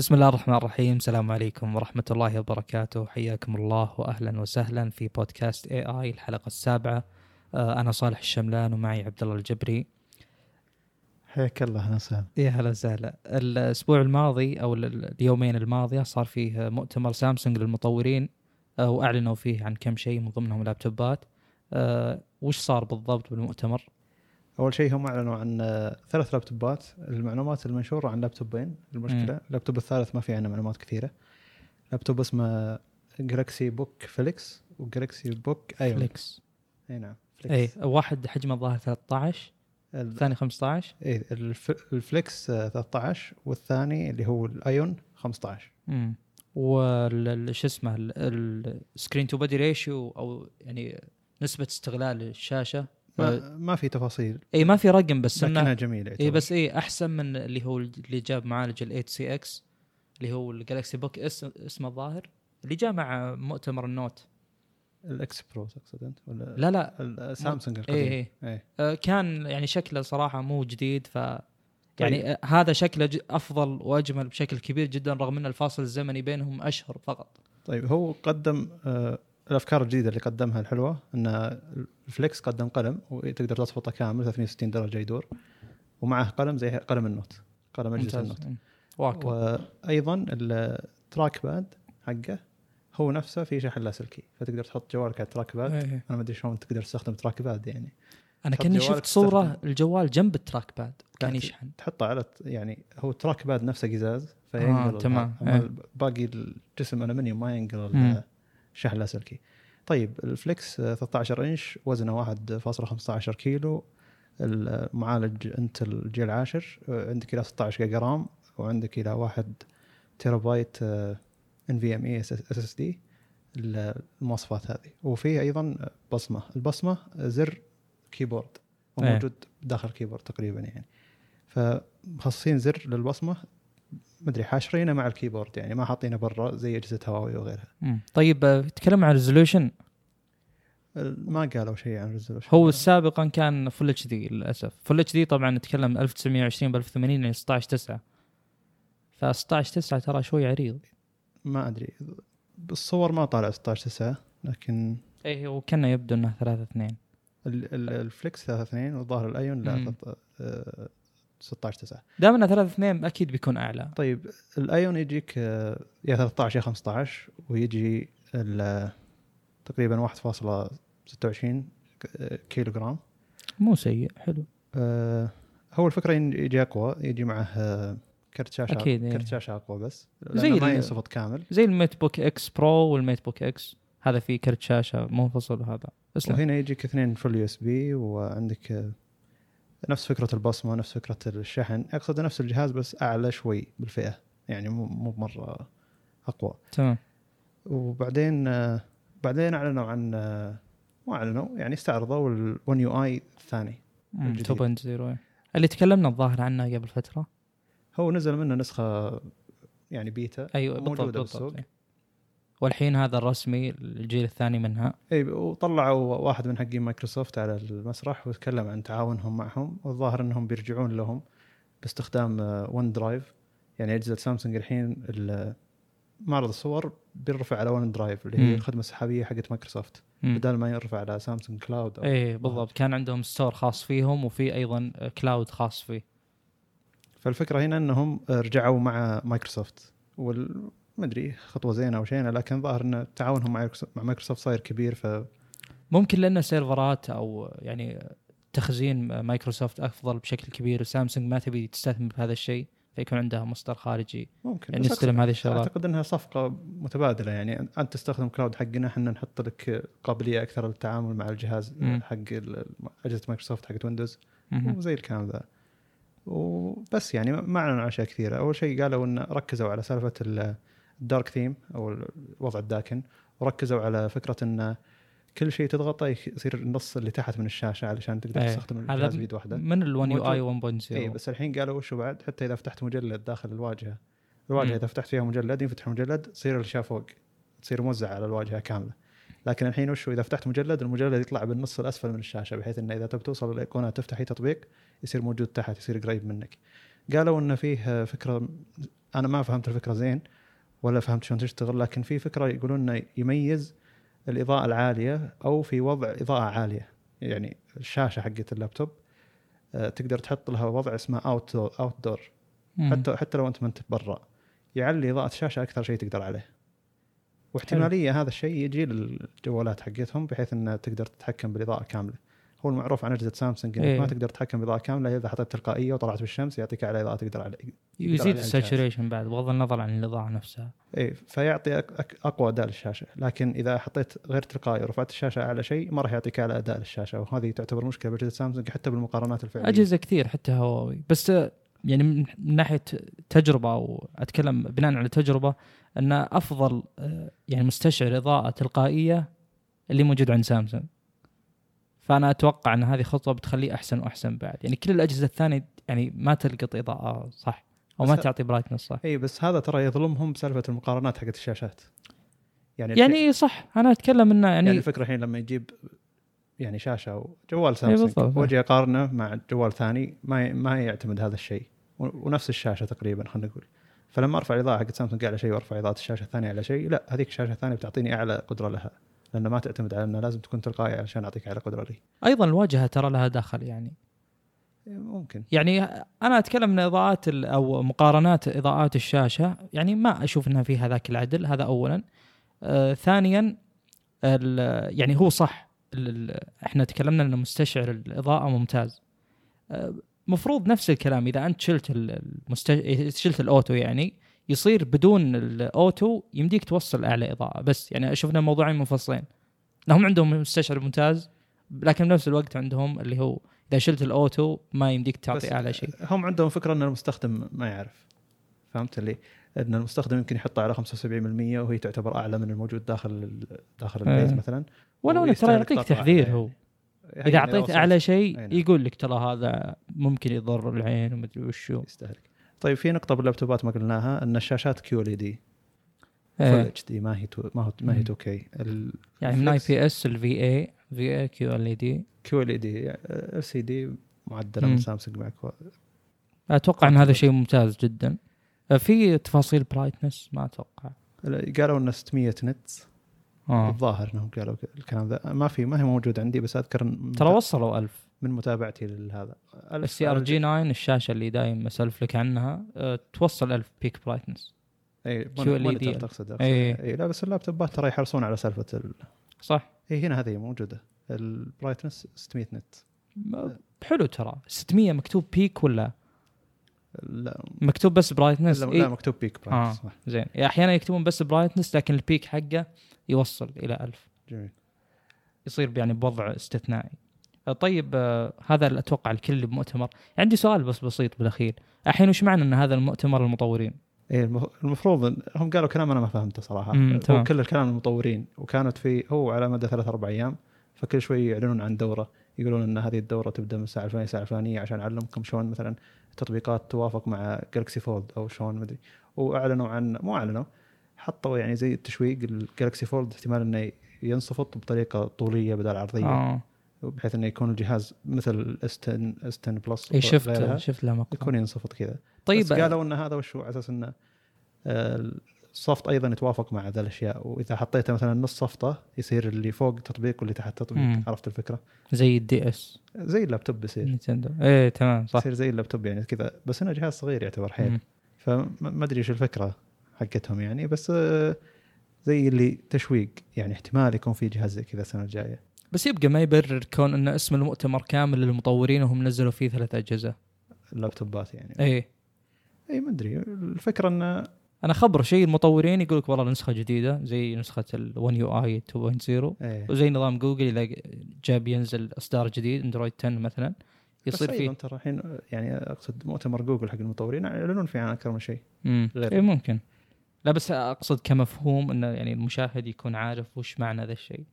بسم الله الرحمن الرحيم. السلام عليكم ورحمة الله وبركاته. حياكم الله وأهلا وسهلا في بودكاست اي اي الحلقة السابعة. آه، أنا صالح الشملان ومعي عبد الله الجبري. حياك الله أهلا وسهلا. يا هلا وسهلا. الأسبوع الماضي أو ال- اليومين الماضية صار فيه مؤتمر سامسونج للمطورين آه، وأعلنوا فيه عن كم شيء من ضمنهم لابتوبات. آه، وش صار بالضبط بالمؤتمر؟ أول شيء هم أعلنوا عن آه، ثلاث لابتوبات المعلومات المنشورة عن لابتوبين المشكلة. مم. اللابتوب الثالث ما في عنه معلومات كثيرة. لابتوب اسمه جالكسي بوك فليكس وجالكسي بوك ايون فليكس إي نعم إي فليكس واحد حجمه الظاهر 13 ال- الثاني 15 إيه الف- الفليكس آه، 13 والثاني اللي هو الايون 15 امم شو اسمه ال screen to body ratio أو يعني نسبة استغلال الشاشة ما, ما في تفاصيل. اي ما في رقم بس لكنها جميلة اي بس اي أحسن من اللي هو اللي جاب معالج ال 8cx اللي هو الجالكسي بوك اس اسمه الظاهر اللي جاء مع مؤتمر النوت. الاكس برو تقصد أنت؟ ولا لا لا. سامسونج اي القديم. اي اي آه، كان يعني شكله صراحة مو جديد ف طيب. يعني آه، هذا شكله أفضل وأجمل بشكل كبير جدا رغم إن الفاصل الزمني بينهم أشهر فقط. طيب هو قدم آه الأفكار الجديدة اللي قدمها الحلوة ان الفليكس قدم قلم وتقدر تضبطه كامل 360 درجة يدور ومعه قلم زي قلم النوت قلم أجهزة النوت. واقع وأيضا ال trackpad حقه هو نفسه في شحن لاسلكي فتقدر تحط جوالك على ال trackpad إيه. أنا ما أدري شلون تقدر تستخدم trackpad يعني أنا كأني شفت صورة تستخدم. الجوال جنب ال trackpad كان يشحن تحطه على يعني هو ال trackpad نفسه قزاز فينقل آه، تمام. إيه. باقي الجسم الومنيوم ما ينقل. الشحن اللاسلكي طيب الفليكس آه، 13 إنش وزنه 1.15 كيلو. المعالج انتل الجيل العاشر آه، عندك إلى 16 جيجا RAM وعندك إلى 1 تيرا بايت ان في ام اي اس اس دي المواصفات هذه. وفيه أيضا بصمة. البصمة زر keyboard إيه. وموجود داخل ال keyboard تقريبا يعني. فمخصصين زر للبصمة. مدري حاشرينه مع ال keyboard يعني ما حاطينه برا زي أجهزة هواوي وغيرها. مم. طيب آه، تكلم عن ال resolution ما قالوا شيء عن ال resolution هو سابقا كان full HD للأسف. full HD طبعا نتكلم 1920 ب 1080 يعني 16 9 ف 16 9 ترى شوي عريض. ما أدري. بالصور ما طالع 16 9 لكن اي هو كان يبدو إنه 3 2 ال- ال- الفليكس 3 2 والظاهر الأيون لا 16 9 دام انه 3 2 أكيد بيكون أعلى. طيب الأيون يجيك يا 13 يا 15 ويجي تقريبا 1.26 كيلو جرام مو سيء حلو. آه، هو الفكرة يجي أقوى يجي معه كرت شاشة أكيد، إيه. كرت شاشة أقوى بس زي ما ينصفط كامل. زي الميت بوك إكس برو والميت بوك إكس هذا فيه كرت شاشة منفصل هذا. اسلم. وهنا يجيك اثنين full USB وعندك نفس فكرة البصمة نفس فكرة الشحن. أقصد نفس الجهاز بس أعلى شوي بالفئة يعني مو مو مرة أقوى. تمام. وبعدين بعدين أعلنوا عن مو أعلنوا يعني استعرضوا ال1 يو اي الثاني مم، الجديد. 2.0 اللي تكلمنا الظاهر عنه قبل فترة. هو نزل منه نسخة يعني بيتا. أيوه بالضبط بالضبط بالسوق. والحين هذا الرسمي الجيل الثاني منها. إي وطلعوا واحد من حقين مايكروسوفت على المسرح وتكلم عن تعاونهم معهم والظاهر إنهم بيرجعون لهم باستخدام ون درايف يعني أجهزة سامسونج الحين ال- معرض الصور بيرفع على ون درايف اللي. هي الخدمة السحابية حقت مايكروسوفت. بدل ما يرفع على سامسونج كلاود أو إيه بالضبط. كان عندهم store خاص فيهم وفي أيضا cloud خاص فيه. فالفكرة هنا إنهم رجعوا مع مايكروسوفت وال ما أدري خطوة زينة أو شينة لكن ظاهر إن تعاونهم مع مايكروسوفت صاير كبير ف ممكن لأن server ات أو يعني تخزين مايكروسوفت أفضل بشكل كبير. وسامسونج ما تبي تستثمر بهذا الشيء فيكون عندها مصدر خارجي ممكن يعني يستلم هذه الشغلات. أعتقد إنها صفقة متبادلة. يعني أنت تستخدم cloud حقنا إحنا نحط لك قابلية أكثر للتعامل مع الجهاز مم. حق أجهزة مايكروسوفت حقت ويندوز. وزي الكلام ذا. وبس يعني ما أعلنوا عن أشياء كثيرة. أول شيء قالوا إن ركزوا على سالفة ال- ال dark theme أو الوضع الداكن وركزوا على فكرة إن كل شيء تضغطه يصير النص اللي تحت من الشاشة علشان تقدر إيه. تستخدم الجهاز بيد واحدة. من ال1 يو اي موجود. 1.0 اي بس الحين قالوا وشو بعد؟ حتى إذا فتحت مجلد داخل الواجهة. الواجهة مم. إذا فتحت فيها مجلد ينفتح مجلد تصير الأشياء فوق. تصير موزعة على الواجهة كاملة. لكن الحين وشو إذا فتحت مجلد المجلد يطلع بالنص الأسفل من الشاشة بحيث انه إذا تبي توصل للايقونه تفتح اي تطبيق يصير موجود تحت يصير قريب منك. قالوا انه فيه فكرة أنا ما فهمت الفكرة زين ولا فهمت شلون تشتغل لكن في فكرة يقولون إنه يميز الإضاءة العالية أو في وضع إضاءة عالية. يعني الشاشة حقت اللابتوب آه، تقدر تحط لها وضع اسمه out outdoor. حتى حتى لو أنت ما أنت برا. يعلي إضاءة الشاشة أكثر شيء تقدر عليه. واحتمالية هذا الشيء يجي للجوالات حقتهم بحيث انها تقدر تتحكم بالإضاءة كاملة. هو المعروف عن أجهزة سامسونج إنك إيه. ما تقدر تتحكم باضاءه كاملة إذا حطيت تلقائية وطلعت بالشمس يعطيك على إضاءة تقدر عليه يزيد الساتوريشن بعد بغض النظر عن الإضاءة نفسها. اي فيعطي أقوى أداء للشاشة. لكن إذا حطيت غير تلقائي ورفعت الشاشة أعلى شيء ما راح يعطيك أعلى أداء للشاشة. وهذه تعتبر مشكلة بأجهزة سامسونج حتى بالمقارنات الفعلية. أجهزة كثير حتى هواوي. بس آه، يعني من من ناحية تجربة أو أتكلم بناء على تجربة أن أفضل آه، يعني مستشعر إضاءة تلقائية اللي موجود عند سامسونج. فأنا أتوقع إن هذه خطوة بتخليه أحسن وأحسن بعد. يعني كل الأجهزة الثانية يعني ما تلقط إضاءة صح. أو ما تعطي brightness صح. إي بس هذا ترى يظلمهم بسالفة المقارنات حقت الشاشات. يعني يعني صح أنا أتكلم إنه يعني يعني, الفكرة الحين لما يجيب يعني شاشة أو جوال. سامسونج وأجي أقارنه مع جوال ثاني ما ما يعتمد هذا الشيء. ونفس الشاشة تقريبا خلينا نقول. فلما أرفع الاضاءه حقت سامسونج على شيء وأرفع إضاءة الشاشة الثانية على شيء لا هذيك الشاشة الثانية بتعطيني أعلى قدرة لها. لأن ما تعتمد على انها لازم تكون تلقائي عشان أعطيك اعلى قدره لي أيضا الواجهة ترى لها دخل يعني. ممكن. يعني أنا أتكلم من إضاءات أو مقارنات إضاءات الشاشة يعني ما أشوف إنها فيها ذاك العدل هذا اولا. آه ثانيا يعني هو صح إحنا تكلمنا ان مستشعر الإضاءة ممتاز. آه، مفروض نفس الكلام إذا أنت شلت ال- المست... شلت الأوتو يعني يصير بدون الأوتو يمديك توصل أعلى إضاءة. بس يعني شفنا موضوعين منفصلين. لهم عندهم مستشعر ممتاز لكن بنفس الوقت عندهم اللي هو إذا شلت ال auto ما يمديك تعطي أعلى شيء. هم عندهم فكرة إن المستخدم ما يعرف. فهمت اللي؟ إن المستخدم يمكن يحطها على 75% وهي تعتبر أعلى من الموجود داخل داخل البيت إيه. مثلا. ولو ترى يعطيك تحذير أعلى هو. يعني. إذا أعطيت أعلى شيء نعم. يقول لك ترى هذا ممكن يضر العين ومدري وشو. يستهلك. طيب في نقطة باللابتوبات ما قلناها إن الشاشات QLED Full. HD ما هي two ما هو ما هي مم. 2K يعني من اي بي اس الفي اي في اي كيو ال دي كيو ال دي ال سي دي معدلة. من سامسونج مع كو- أتوقع إن هذا شيء ممتاز جدا. آه، في تفاصيل brightness ما أتوقع. قالوا انه 600 nit آه. الظاهر إنهم قالوا الكلام ذا. ما في ما هي موجود عندي بس أذكر ترى وصلوا 1000 من متابعتي لهذا. ال CRG9 الشاشة اللي دايم اسولف لك عنها أه توصل 1000 peak brightness إي QLED. monitor تقصد أقصد. إيه. إي لا بس اللابتوبات ترى يحرصون على سالفة ال... صح. إي هنا هذه موجودة. ال brightness 600 nit. حلو ترى. 600 مكتوب peak ولا؟ لا. مكتوب بس brightness لا, إيه؟ لا مكتوب peak brightness صح. زين. يعني أحيانا يكتبون بس brightness لكن ال peak حقه يوصل إلى 1000 جميل. يصير يعني بوضع استثنائي. آه، طيب آه، هذا اللي أتوقع الكل اللي بمؤتمر. عندي سؤال بس بسيط بالأخير. الحين وش معنى إن هذا المؤتمر المطورين؟ اي المف- المفروض هم قالوا كلام أنا ما فهمته صراحة. هو. كل الكلام المطورين وكانت في هو على مدى ثلاث أربع أيام فكل شوي يعلنون عن دورة. يقولون إن هذه الدورة تبدأ من الساعة الفلانية الساعة الفلانية عشان أعلمكم شلون مثلا التطبيقات توافق مع Galaxy Fold أو شلون مدري وأعلنوا عن مو أعلنوا حطوا يعني زي التشويق ال Galaxy Fold احتمال إنه ينصفط بطريقة طولية بدل عرضية. آه. بحيث إنه يكون الجهاز مثل S10 S10 Plus اي شفت شفت له مقطع يكون ينصفط كذا. طيب بس قالوا إن هذا وش هو؟ على أساس إنه آه، الصفط أيضا يتوافق مع ذا الأشياء. وإذا حطيته مثلا نص صفطة يصير اللي فوق تطبيق واللي تحت تطبيق. مم. عرفت الفكرة؟ زي ال DS زي اللابتوب بيصير. نينتندو إيه تمام صح. يصير زي اللابتوب يعني كذا. بس إنه جهاز صغير يعتبر حيل. فما أدري إيش الفكرة حقتهم يعني. بس آه، زي اللي تشويق يعني احتمال يكون في جهاز زي كذا السنة الجاية. بس يبقى ما يبرر كون إن اسم المؤتمر كامل للمطورين وهم نزلوا فيه ثلاث أجهزة. اللابتوبات يعني. إيه. اي ما أدري. الفكرة انه أنا خبر شيء المطورين يقول لك والله نسخة جديدة زي نسخة ال1 يو اي 2.0 إيه. وزي نظام جوجل إذا جاب ينزل إصدار جديد اندرويد 10 مثلا يصير فيه. ترى الحين يعني أقصد مؤتمر جوجل حق المطورين يعلنون فيه عن أكثر من شيء. غير- اي ممكن. لا بس أقصد كمفهوم انه يعني المشاهد يكون عارف وش معنى ذا الشيء.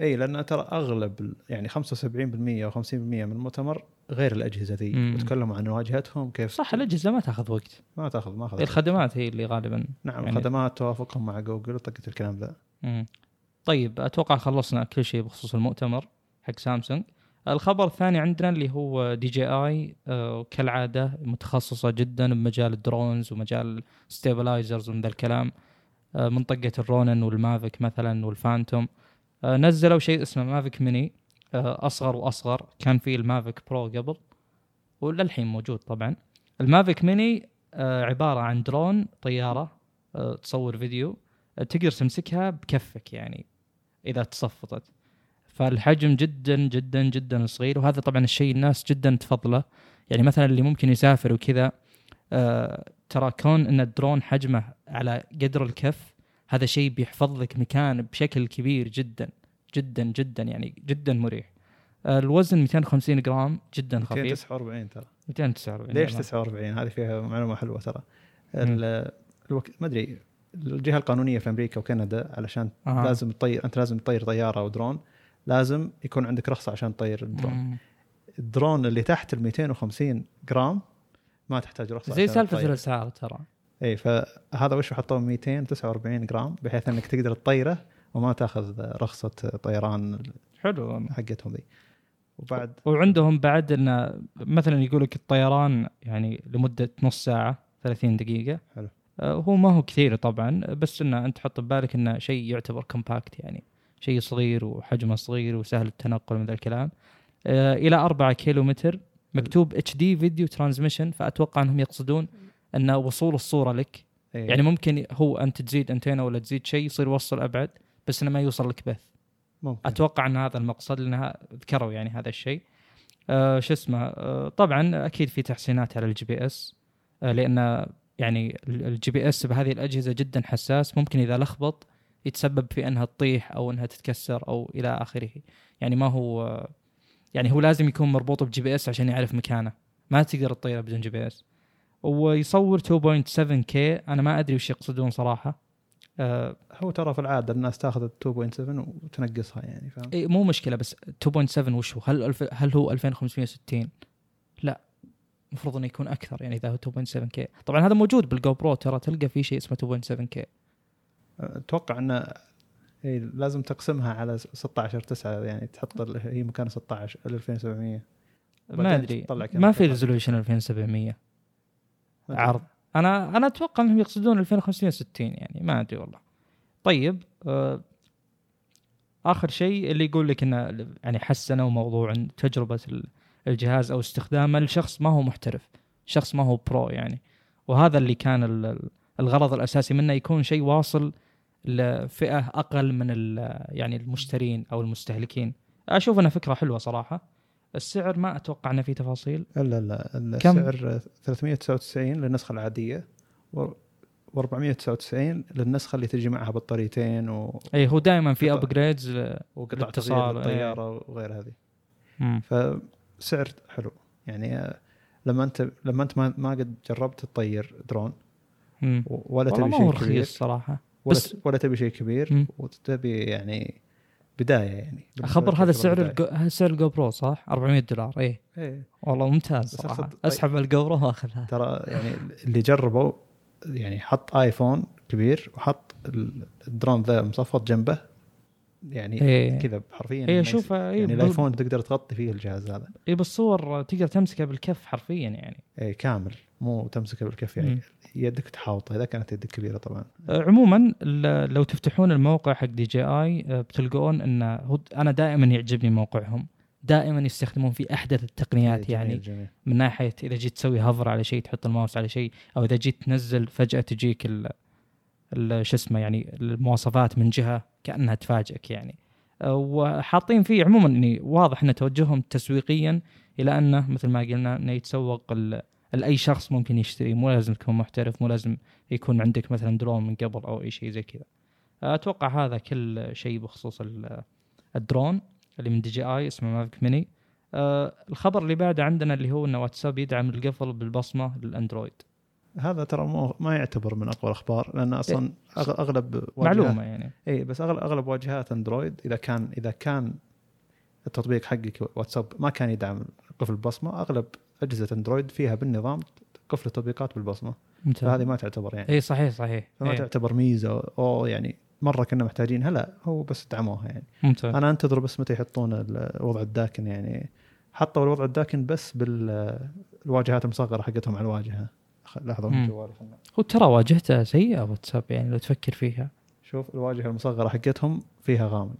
إي لأن ترى أغلب يعني 75% أو 50% من المؤتمر غير الأجهزة ذي. وتكلموا عن واجهتهم كيف صح الأجهزة ما تأخذ وقت. ما تأخذ ما أخذ الخدمات هي اللي غالبا نعم يعني- الخدمات توافقهم مع جوجل وطقت الكلام ذا. مم. طيب أتوقع خلصنا كل شيء بخصوص المؤتمر حق سامسونج. الخبر الثاني عندنا اللي هو DJI آه، كالعادة متخصصة جدا بمجال ال drones ومجال stabilizers ومن ذا الكلام. آه، منطقة ال Ronin وال Mavic مثلا وال Phantom. نزلوا شيء اسمه Mavic Mini آه، أصغر وأصغر. كان في ال Mavic Pro قبل وللحين موجود طبعا. ال Mavic Mini آه، عبارة عن درون طيارة آه، تصور فيديو آه، تقدر تمسكها بكفك يعني إذا تصفطت. فالحجم جدا جدا جدا صغير. وهذا طبعا الشيء الناس جدا تفضله. يعني مثلا اللي ممكن يسافر وكذا آه ترى كون إن الدرون حجمه على قدر الكف هذا شيء بيحفظ لك مكان بشكل كبير جدا جدا جدا يعني جدا مريح الوزن 250 جرام جدا خفيف 249 ترى 249 ليش نعم. 49 هذه فيها معلومة حلوة ترى ال- الوك... ما أدري الجهة القانونية في أمريكا وكندا علشان آه. لازم تطير أنت لازم تطير طيارة أو درون لازم يكون عندك رخصة عشان تطير الدرون مم. الدرون اللي تحت ال 250 جرام ما تحتاج رخصة زي سالفة. الأسعار ترى اي فهذا وش حطوه 249 جرام بحيث إنك تقدر تطيره وما تأخذ رخصة طيران حلو. حقتهم ذي. وبعد وعندهم بعد انه مثلا يقول لك الطيران يعني لمدة نص ساعة 30 دقيقة. حلو. آه، هو ما هو كثير طبعا بس انه أنت تحط ببالك إنه شيء يعتبر compact يعني شيء صغير وحجمه صغير وسهل التنقل من ذا الكلام. آه، إلى 4 كيلو متر مكتوب HD video transmission فأتوقع إنهم يقصدون أن وصول الصورة لك. إيه. يعني ممكن هو انت تزيد انتينا ولا تزيد شيء يصير يوصل أبعد بس إنه ما يوصل لك بث. ممكن. أتوقع أن هذا المقصد لانها ذكروا يعني هذا الشيء. آه شو اسمه؟ آه طبعا أكيد في تحسينات على ال GPS. آه لأن يعني ال GPS بهذه الأجهزة جدا حساس. ممكن إذا لخبط يتسبب في أنها تطيح أو أنها تتكسر أو إلى آخره. يعني ما هو آه يعني هو لازم يكون مربوط ب GPS عشان يعرف مكانه. ما تقدر تطيره بدون GPS. ويصور 2.7K أنا ما أدري وش يقصدون صراحة آه هو ترى في العادة الناس تاخذ ال 2.7 وتنقصها يعني فاهم إي مو مشكلة بس 2.7 وش هو؟ هل. هل هو 2560 لا المفروض إنه يكون أكثر يعني إذا هو 2.7K طبعا هذا موجود بال GoPro ترى تلقى في شيء اسمه 2.7K أتوقع إنه إيه لازم تقسمها على 16 9 يعني تحط هي مكان 16 ال 2700 ما أدري ما في. resolution 2700 ما أدري. عرض. أنا أنا أتوقع إنهم يقصدون 2560 يعني ما أدري والله. طيب آه آخر شيء اللي يقول لك إنه يعني حسنوا موضوع تجربة ال- الجهاز أو استخدامه لشخص ما هو محترف شخص ما هو pro يعني. وهذا اللي كان ال- ال- الغرض الأساسي منه يكون شيء واصل لفئة أقل من يعني المشترين أو المستهلكين. أشوف إنها فكرة حلوة صراحة. السعر ما أتوقع إنه في تفاصيل. لا لا كم؟ السعر 399 للنسخة العادية و499 للنسخة اللي تجي معها بطاريتين و... اي هو دائما في. ابجريدز وقطع الاتصال، تصوير للطياره وغير هذه. فسعر حلو. يعني آه، لما انت لما أنت ما, ما قد جربت تطير درون و- ولا والله تبي شيء كبير رخيص صراحة. ولا, بس- ولا تبي شيء كبير مم. وتبي يعني بداية يعني. خبر هذا سعر الجو... سعر ال GoPro صح؟ 400 دولار اي إيه. والله ممتاز صراحة. أقصد- أسحب ال GoPro وأخذها. ترى يعني اللي جربوا يعني حط آيفون كبير وحط ال- الدرون ذا مصفط جنبه. يعني إيه. كذا حرفيا اي يصير. اي يعني بال- الآيفون تقدر تغطي فيه الجهاز هذا. اي بالصور تقدر تمسكه بالكف حرفيا يعني. اي كامل. مو تمسكه بالكف. يعني. يدك تحاوطه إذا كانت يدك كبيرة طبعا. آه، عموما لو تفتحون الموقع حق DJI آه، بتلقون إنه أنا دائما يعجبني موقعهم. دائما يستخدمون في أحدث التقنيات إيه، يعني. جميل. جميل. من ناحية إذا جيت تسوي hover على شيء تحط الماوس على شيء أو إذا جيت تنزل فجأة تجيك شو اسمه يعني المواصفات من جهة كأنها تفاجئك يعني. أه، وحاطين فيه عموما يعني واضح إن توجههم تسويقيا إلى أنه مثل ما قلنا إنه يتسوق ال- لأي شخص ممكن يشتري مو لازم تكون محترف مو لازم يكون عندك مثلا درون من قبل أو أي شيء زي كذا. أتوقع هذا كل شيء بخصوص ال- الدرون اللي من DJI اسمه Mavic Mini. آه الخبر اللي بعده عندنا اللي هو ان واتساب يدعم القفل بالبصمة للأندرويد. هذا ترى مو ما يعتبر من أقوى الأخبار لأن أصلا أغ- أغلب معلومة يعني. اي بس اغلب أغلب واجهات أندرويد إذا كان إذا كان التطبيق حقك واتساب ما كان يدعم قفل البصمة أغلب أجهزة أندرويد فيها بالنظام قفل التطبيقات بالبصمة. ممتاز. فهذه ما تعتبر يعني. إي صحيح صحيح. فما إيه. تعتبر ميزة أو يعني مرة كنا محتاجينها لا هو بس دعموها يعني. ممتاز. أنا أنتظر بس متى يحطون الوضع الداكن يعني. حطوا الوضع الداكن بس بالواجهات المصغرة حقتهم على الواجهة. لحظة. من جوالي خلنا. هو ترى واجهته سيئة واتساب يعني لو تفكر فيها. شوف الواجهة المصغرة حقتهم فيها غامق.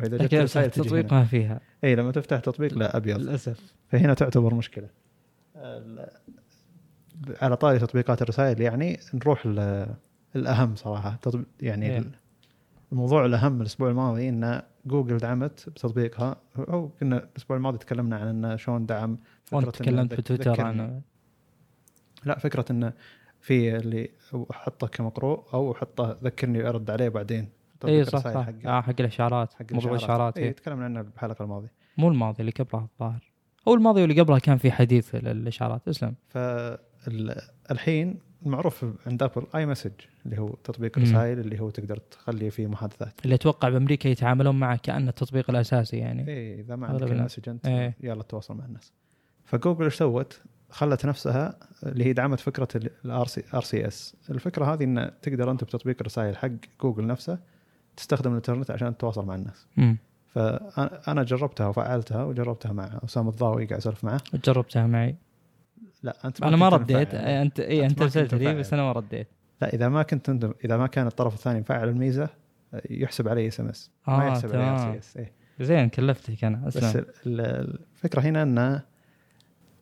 وإذا جت التطبيق. ما فيها. إي لما تفتح تطبيق لا أبيض. للأسف. فهنا تعتبر مشكلة. على طاري تطبيقات الرسائل يعني نروح الأهم صراحة يعني إيه. الموضوع الأهم الأسبوع الماضي إن جوجل دعمت بتطبيقها أو كنا الأسبوع الماضي تكلمنا عن إن شلون دعم وأنت تكلمت بتويتر ذكرني. عن لا فكرة انه في اللي أحطه كمقروء أو أحطه ذكرني ارد عليه بعدين اي صح صح حق- آه حق الاشعارات حق موضوع الاشعارات اي إيه. تكلمنا عنه بالحلقة الماضية مو الماضي اللي قبلها الظاهر هو الماضي واللي قبلها كان في حديث للاشعارات اسلم فالحين المعروف عند أبل iMessage اللي هو تطبيق مم. رسائل اللي هو تقدر تخلي فيه محادثات اللي أتوقع بأمريكا يتعاملون معه كأنه التطبيق الأساسي يعني اي إذا ما عندك الناس. message انت إيه. يلا تتواصل مع الناس فجوجل إيش سوت؟ خلت نفسها اللي هي دعمت فكرة ال RCS الفكرة هذه إن تقدر أنت بتطبيق الرسائل حق جوجل نفسه تستخدم الإنترنت عشان تتواصل مع الناس امم فأنا جربتها وفعلتها وجربتها مع أسامة الضاوي قاعد اسولف معه. جربتها معي. لا أنت أنا ما رديت. أنت أي أنت ما ارسلت لي. بس أنا ما رديت. لا إذا ما كنت أنت إذا ما كان الطرف الثاني مفعل الميزة يحسب عليه SMS ما آه يحسب عليه R تمام CS إيه. زين كلفتك أنا بس اسلم ال- الفكرة هنا انه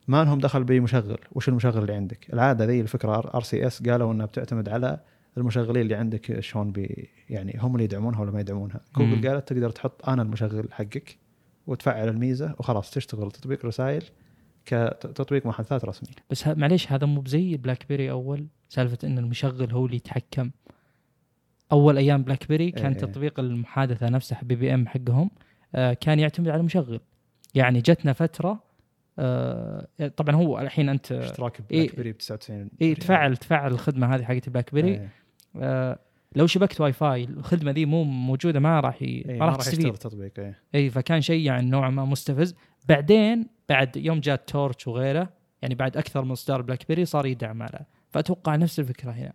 ما لهم دخل بمشغل. وش المشغل اللي عندك؟ العادة ذي الفكرة RCS قالوا إنها بتعتمد على المشغلين اللي عندك شلون بي يعني هم اللي يدعمونها ولا ما يدعمونها. جوجل قالت تقدر تحط أنا المشغل حقك وتفعل الميزة وخلاص تشتغل تطبيق رسائل كتطبيق محادثات رسمي بس ه- معليش هذا مو بزي بلاك بيري أول سالفة إن المشغل هو اللي يتحكم أول أيام بلاك بيري كان إيه. تطبيق المحادثة نفسها BBM حقهم آه كان يعتمد على المشغل يعني جتنا فترة آه طبعا هو الحين أنت اشتراك إيه. بلاك بيري ب 99 اي تفعل تفعل الخدمة هذه حقت بلاك بيري إيه. آه لو شبكت واي فاي الخدمة ذي مو موجودة ما راح ي... ما راح تستفيد. التطبيق إيه. إي. فكان شيء يعني نوعا ما مستفز. بعدين بعد يوم جاء Torch وغيره يعني بعد أكثر من اصدار بلاك بيري صار يدعم على. فأتوقع نفس الفكرة هنا.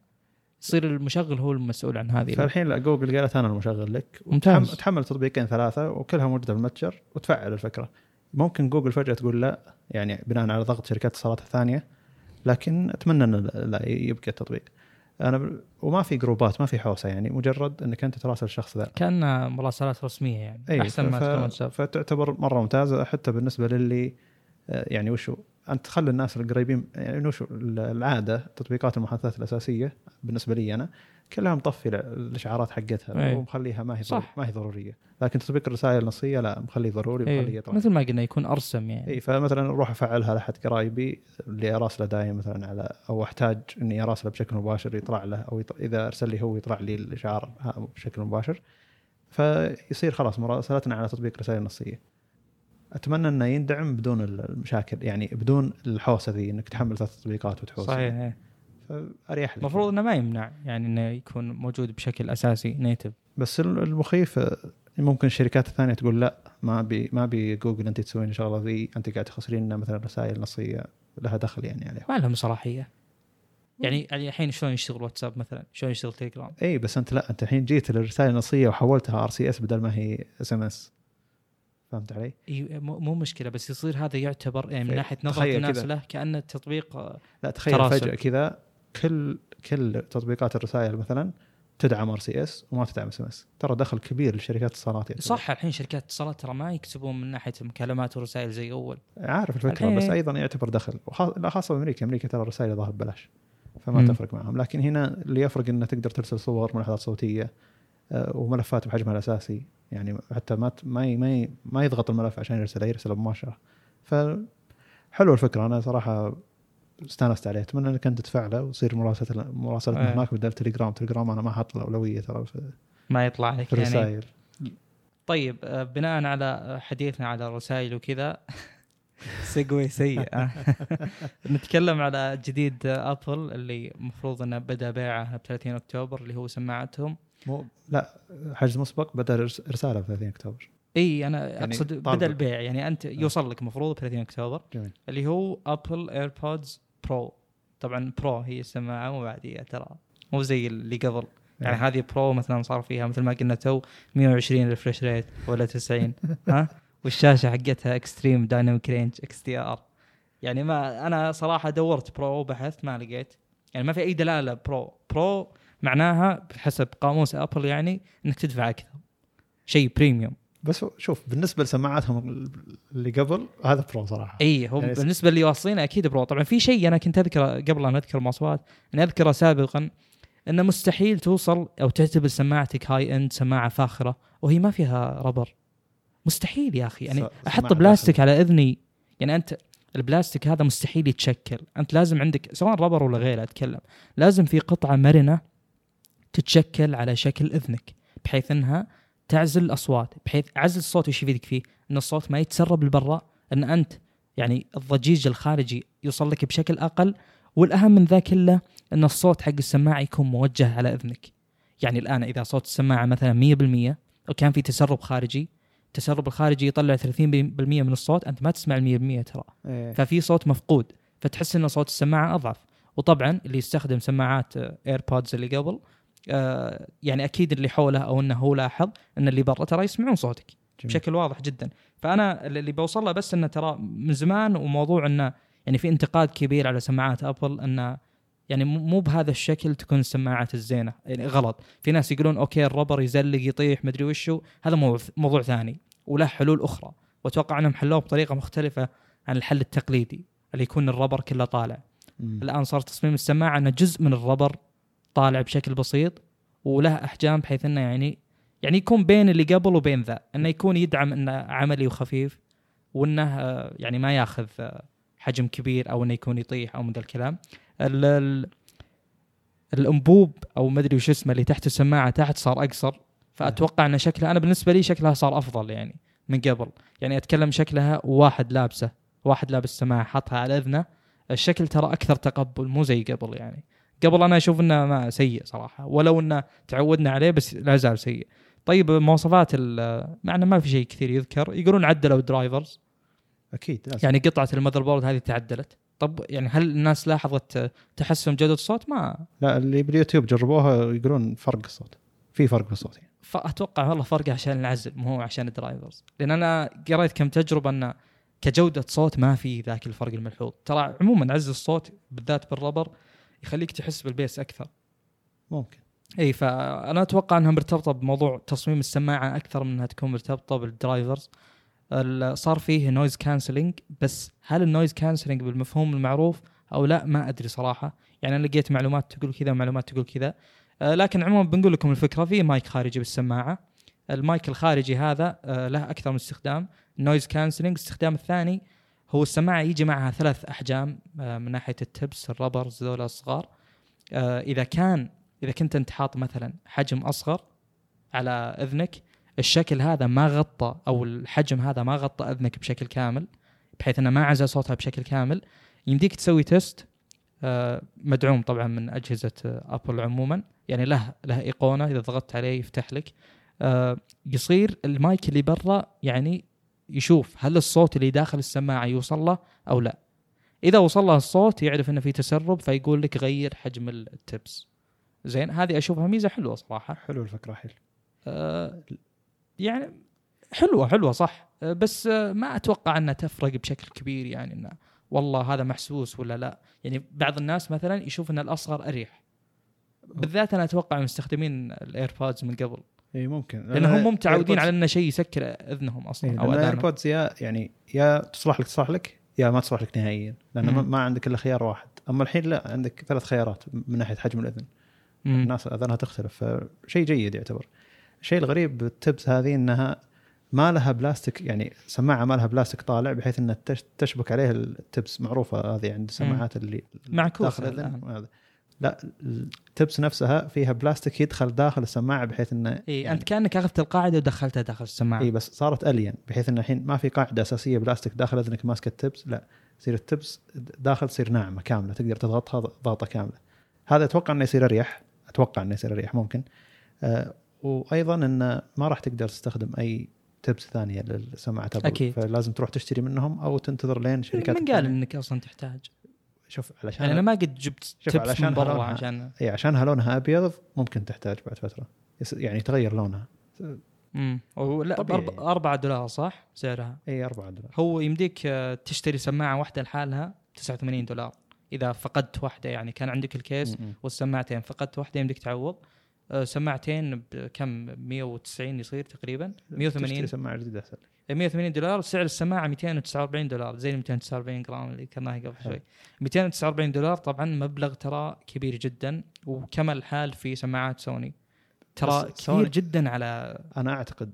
يصير المشغل هو المسؤول عن هذه فالحين جوجل قالت أنا المشغل لك. ممتاز. تحمل تطبيقين ثلاثة وكلها موجودة في المتجر وتفعل الفكرة. ممكن جوجل فجأة تقول لا يعني بناء على ضغط شركات اتصالات الثانية لكن أتمنى إن لا يبقى التطبيق. أنا. وما في جروبات ما في حوسة يعني مجرد إنك أنت تراسل الشخص ذا كأن مراسلات رسمية يعني أي أحسن ما. تكون واتساب فتعتبر مرة ممتازة حتى بالنسبة للي آه، يعني وشو أنت تخلي الناس القريبين يعني وشو العادة تطبيقات المحادثات الأساسية بالنسبة لي أنا كلها مطفي ال- الإشعارات حقتها أي. ومخليها ما هي صح. ما هي ضرورية لكن تطبيق الرسائل النصية لا مخليه ضروري ومخليه إيه. يطلع مثل ما قلنا يكون أرسم يعني اي فمثلا أروح أفعلها لأحد قرايبي اللي أراسله دايم مثلا على أو أحتاج إني أراسله بشكل مباشر يطلع له أو يط... إذا أرسل لي هو يطلع لي الإشعار بشكل مباشر فيصير خلاص مراسلتنا على تطبيق رسائل نصيه أتمنى إنه يندعم بدون المشاكل يعني بدون الحوسة ذي إنك تحمل ثلاث تطبيقات وتحوس صحيح إيه. فأريح لك. المفروض إنه ما يمنع يعني إنه يكون موجود بشكل أساسي native بس المخيف ممكن الشركات الثانية تقول لا ما بي ما بي جوجل أنت تسوين الشغله ذي أنت قاعد تخسرين لنا مثلا رسائل نصية لها دخل يعني عليها. ما لهم صلاحية. يعني يعني الحين شلون يشتغل واتساب مثلا؟ شلون يشتغل تليجرام؟ إي بس أنت لا أنت الحين جيت للرسائل النصية وحولتها RCS بدل ما هي SMS فهمت علي؟ إي، مو مشكلة بس يصير هذا يعتبر يعني من ناحية نظرة الناس. له كأنه تطبيق آه، لا تخيل تراسل. فجأة كذا كل كل تطبيقات الرسائل مثلا تدعم RCS وما تدعم SMS ترى دخل كبير لشركات الاتصالات يعني. صح الحين شركات اتصالات ترى ما يكسبون من ناحية المكالمات والرسائل زي أول. عارف الفكرة الحين- بس أيضا يعتبر دخل. لا خاصة بأمريكا. أمريكا ترى الرسائل ظاهر ببلاش فما مم. تفرق معهم. لكن هنا اللي يفرق إنه تقدر ترسل صور ملاحظات صوتية آه، وملفات بحجمها الأساسي. يعني حتى ما ما ما ما يضغط الملف عشان يرسله يرسله مباشرة. فحلو الفكرة. أنا صراحة استانست عليه. أتمنى انك انت تفعله وتصير مراسله مراسلة إيه. هناك بدل تليجرام. تليجرام أنا ما حاط له أولوية ترى في ما يطلع في لك يعني. الرسائل طيب آه، بناء على حديثنا على الرسائل وكذا. segue سيء. آه. نتكلم على جديد آه، ابل اللي المفروض إنه بدأ بيعه ب 30 أكتوبر اللي هو سماعتهم. مو لا حجز مسبق بدأ رس- رسالة في 30 أكتوبر. إي أنا يعني أقصد. بدا البيع يعني أنت يوصل لك المفروض ب 30 أكتوبر. جميل. اللي هو ابل AirPods Pro طبعا Pro هي السماعة مو عادية ترى مو زي اللي قبل. يعني إيه. هذه Pro مثلا صار فيها مثل ما قلنا تو 120 refresh rate ولا 90 ها؟ والشاشة حقتها Extreme Dynamic Range XDR يعني ما أنا صراحة دورت Pro وبحثت ما لقيت. يعني ما في أي دلالة Pro، Pro معناها بحسب قاموس ابل يعني إنك تدفع أكثر. شيء premium بس شوف بالنسبة لسماعاتهم اللي قبل هذا Pro صراحة. اي هو يعني بالنسبة اللي واصلين أكيد Pro. طبعا في شيء أنا كنت أذكره قبل أن أذكر المواصفات اني أذكره سابقا إنه مستحيل توصل أو تعتبر سماعتك high end سماعة فاخرة وهي ما فيها rubber مستحيل يا أخي. يعني أحط بلاستيك على إذني. يعني أنت البلاستيك هذا مستحيل يتشكل. أنت لازم عندك سواء ربر ولا غيره أتكلم. لازم في قطعة مرنة تتشكل على شكل إذنك بحيث إنها تعزل الأصوات بحيث عزل الصوت وش يفيدك فيه؟ إن الصوت ما يتسرب لبرا إن أنت يعني الضجيج الخارجي يوصل لك بشكل أقل والأهم من ذا كله إن الصوت حق السماعة يكون موجه على إذنك. يعني الآن إذا صوت السماعة مثلا 100% وكان في تسرب خارجي التسرب الخارجي يطلع 30% من الصوت أنت ما تسمع ال 100% ترى. إيه. ففي صوت مفقود فتحس إن صوت السماعة أضعف. وطبعا اللي يستخدم سماعات AirPods اللي قبل يعني أكيد اللي حوله أو إنه هو لاحظ إن اللي برا ترى يسمعون صوتك جميل. بشكل واضح جدا. فأنا اللي بوصل له بس إنه ترى من زمان وموضوع إنه يعني في انتقاد كبير على سماعات أبل إنه يعني مو بهذا الشكل تكون السماعات الزينة. يعني غلط. في ناس يقولون okay ال rubber يزلق يطيح مدري وشو. هذا موضوع موضوع ثاني وله حلول أخرى. وأتوقع إنهم حلوة بطريقة مختلفة عن الحل التقليدي اللي يكون الربر كله طالع. مم. الآن صار تصميم السماعة إنه جزء من الربر طالع بشكل بسيط وله أحجام بحيث إنه يعني يعني يكون بين اللي قبل وبين ذا. إنه يكون يدعم إنه عملي وخفيف وإنه آه، يعني ما ياخذ آه، حجم كبير أو إنه يكون يطيح أو من ذا الكلام. ال- ال- الأنبوب أو ما أدري وش اسمه اللي تحت السماعة تحت صار أقصر. فأتوقع ان شكلها أنا بالنسبة لي شكلها صار أفضل يعني من قبل. يعني أتكلم شكلها واحد لابسه واحد لابس سماعة حاطها على إذنه. الشكل ترى أكثر تقبل مو زي قبل يعني. قبل أنا أشوف إنه ما سيء صراحة ولو إنه تعودنا عليه بس لا زال سيء. طيب مواصفات ال- مع إنه ما في شيء كثير يذكر يقولون عدلوا ال drivers أكيد لازم. يعني قطعة ال motherboard هذه تعدلت. طب يعني هل الناس لاحظت تحسن جودة الصوت؟ ما. لا اللي باليوتيوب جربوها يقولون فرق الصوت. في فرق بالصوت يعني. فاتوقع والله فرق عشان العزل مو هو عشان ال drivers لأن أنا قريت كم تجربة انه كجودة صوت ما في ذاك الفرق الملحوظ. ترى عموما عزل الصوت بالذات بال rubber يخليك تحس بال bass أكثر. ممكن. إي فأنا أتوقع إنها مرتبطة بموضوع تصميم السماعة أكثر من إنها تكون مرتبطة بال drivers. ال- صار فيه noise cancelling بس هل ال noise cancelling بالمفهوم المعروف أو لا ما أدري صراحة. يعني أنا لقيت معلومات تقول كذا ومعلومات تقول كذا. آه، لكن عموما بنقول لكم الفكرة في مايك خارجي بالسماعة. المايك الخارجي هذا آه، له أكثر من استخدام. noise cancelling الاستخدام الثاني هو السماعة يجي معها ثلاث أحجام آه، من ناحية ال tips ال rubbers ذولا الصغار. آه، إذا كان إذا كنت أنت حاط مثلا حجم أصغر على إذنك الشكل هذا ما غطى أو الحجم هذا ما غطى إذنك بشكل كامل بحيث إنه ما عزل صوتها بشكل كامل يمديك تسوي test آه، مدعوم طبعا من أجهزة ابل عموما. يعني له له إيقونة إذا ضغطت عليه يفتح لك. يصير المايك اللي برا يعني يشوف هل الصوت اللي داخل السماعة يوصل له أو لا. إذا وصل له الصوت يعرف إنه في تسرب فيقول لك غير حجم ال tips. زين هذه أشوفها ميزة حلوة صراحة. حلو الفكرة حلو. آه، يعني حلوة حلوة صح. آه، بس آه، ما أتوقع إنها تفرق بشكل كبير يعني إنه والله هذا محسوس ولا لا. يعني بعض الناس مثلا يشوف إن الأصغر أريح. بالذات أنا أتوقع مستخدمين ال AirPods من قبل. إي ممكن لأنهم مو متعودين على انه شيء يسكر إذنهم أصلا إيه، أو الايربودز يا يعني يا تصلح لك تصلح لك يا ما تصلح لك نهائيا لأن ما- مم. ما عندك إلا خيار واحد أما الحين لا عندك ثلاث خيارات من ناحية حجم الإذن مم. الناس أذانها تختلف فشيء جيد يعتبر الشيء الغريب بال tips هذه إنها ما لها بلاستيك يعني سماعة ما لها بلاستيك طالع بحيث إنها تش- تشبك عليه ال tips معروفة هذه عند السماعات اللي معكوسة داخل. وهذا. لا ال tips نفسها فيها بلاستيك يدخل داخل السماعة بحيث إنه اي يعني انت كأنك أخذت القاعدة ودخلتها داخل السماعة اي بس صارت الين بحيث إن الحين ما في قاعدة أساسية بلاستيك داخل اذنك ماسكه ال tips لا يصير ال tips داخل تصير ناعمة كاملة تقدر تضغطها ضغطة كاملة هذا أتوقع إنه يصير أريح أتوقع إنه يصير أريح ممكن آه وأيضا انه ما راح تقدر تستخدم أي تبس ثانية للسماعة. أكيد. فلازم تروح تشتري منهم أو تنتظر لين شركات من قال. إنك أصلا تحتاج شوف علشان يعني أنا ما قد جبت شوف، تبس علشان من برا عشان اي عشانها لونها أبيض ممكن تحتاج بعد فترة. يعني يتغير لونها. امم لا طبيعي. بأرب- 4 دولار صح؟ سعرها. اي 4 دولار. هو يمديك آه، تشتري سماعة واحدة لحالها 89 دولار. إذا فقدت واحدة يعني كان عندك الكيس م- م. والسماعتين فقدت واحدة يمديك تعوض. آه، سماعتين بكم؟ 190 يصير تقريبا. 180 تشتري سماعة جديدة أسهل. 180 دولار سعر السماعة 249 دولار زي ال 249 جرام اللي ذكرناها قبل. شوي 249 دولار طبعا مبلغ ترى كبير جدا وكما الحال في سماعات سوني ترى كبير سوني- جدا على أنا أعتقد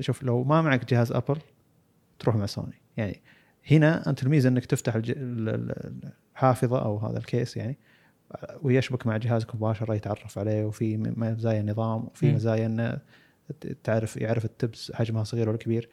شوف لو ما معك جهاز أبل تروح مع سوني يعني هنا أنت الميزة إنك تفتح الج... الحافظة أو هذا الكيس يعني ويشبك مع جهازك مباشرة يتعرف عليه وفي مزايا نظام وفي. مزايا إنه تعرف يعرف ال tips حجمها صغير ولا كبير.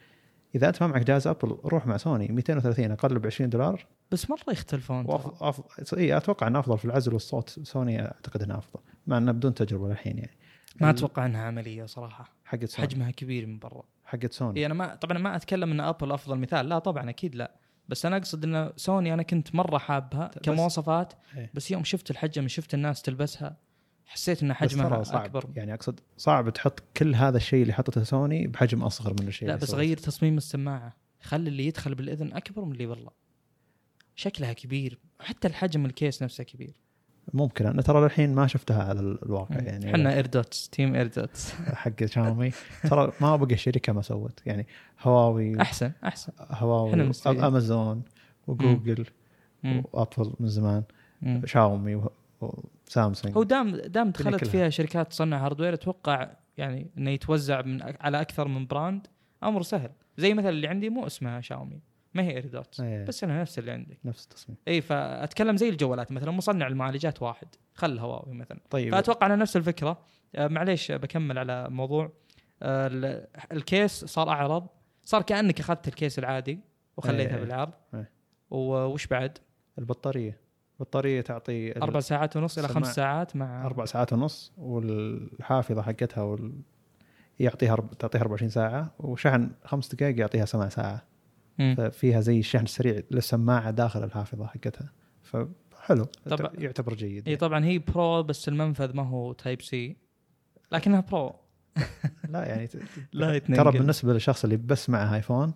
إذا أنت ما معك جهاز أبل روح مع سوني. 230 أقل ب 20 دولار. بس مرة يختلفون. ترى. وأف... أف... إي أتوقع إنه أفضل في العزل والصوت. سوني أعتقد انه أفضل مع انه بدون تجربة للحين يعني. ما ال- أتوقع إنها عملية صراحة. حقت سوني. حجمها كبير من برا. حقت سوني. إي أنا ما طبعا ما أتكلم إن أبل أفضل مثال. لا طبعا أكيد لا. بس أنا أقصد إن سوني أنا كنت مرة حابها كمواصفات. إيه. بس يوم شفت الحجم شفت الناس تلبسها. حسيت ان بس حجمها أكبر. يعني أقصد صعب تحط كل هذا الشيء اللي حطته سوني بحجم أصغر من الشيء لا بس. غير تصميم السماعة. خلي اللي يدخل بالإذن أكبر من اللي برا شكلها كبير. حتى الحجم الكيس نفسه كبير. ممكن. أنا ترى الحين ما شفتها على ال- الواقع يعني. إحنا AirDots تيم AirDots حق شاومي ترى ما بقى شركة ما سوت. يعني هواوي أحسن أحسن. هواوي. امازون وجوجل مم. وأبل من زمان. مم. شاومي و- وسامسونج هو دام دام دخلت. فيها شركات تصنع hardware أتوقع يعني إنه يتوزع من على أكثر من brand أمر سهل. زي مثلا اللي عندي مو اسمها شاومي ما هي AirDots إيه. بس إنها نفس اللي عندك. نفس التصميم. اي فأتكلم زي الجوالات مثلا مصنع المعالجات واحد. خل هواوي مثلا. طيب. فأتوقع على نفس الفكرة. آه، معليش بكمل على موضوع. آه، ال- الكيس صار أعرض. صار كأنك أخذت الكيس العادي وخليتها إيه. بالعرض. إيه. ووش بعد؟ البطارية. البطاريه تعطي أربع ساعات ونص إلى. خمس ساعات مع أربع ساعات ونص والحافظة حقتها وال... يعطيها أرب- تعطيها 24 ساعة وشحن خمس دقائق يعطيها سبع ساعة. مم. ففيها زي الشحن السريع للسماعة داخل الحافظة حقتها. فحلو. طبعا. يعتبر جيد. إي طبعا هي Pro بس المنفذ ما هو Type-C لكنها Pro لا يعني ت- لا ترى بالنسبة للشخص اللي بس معه ايفون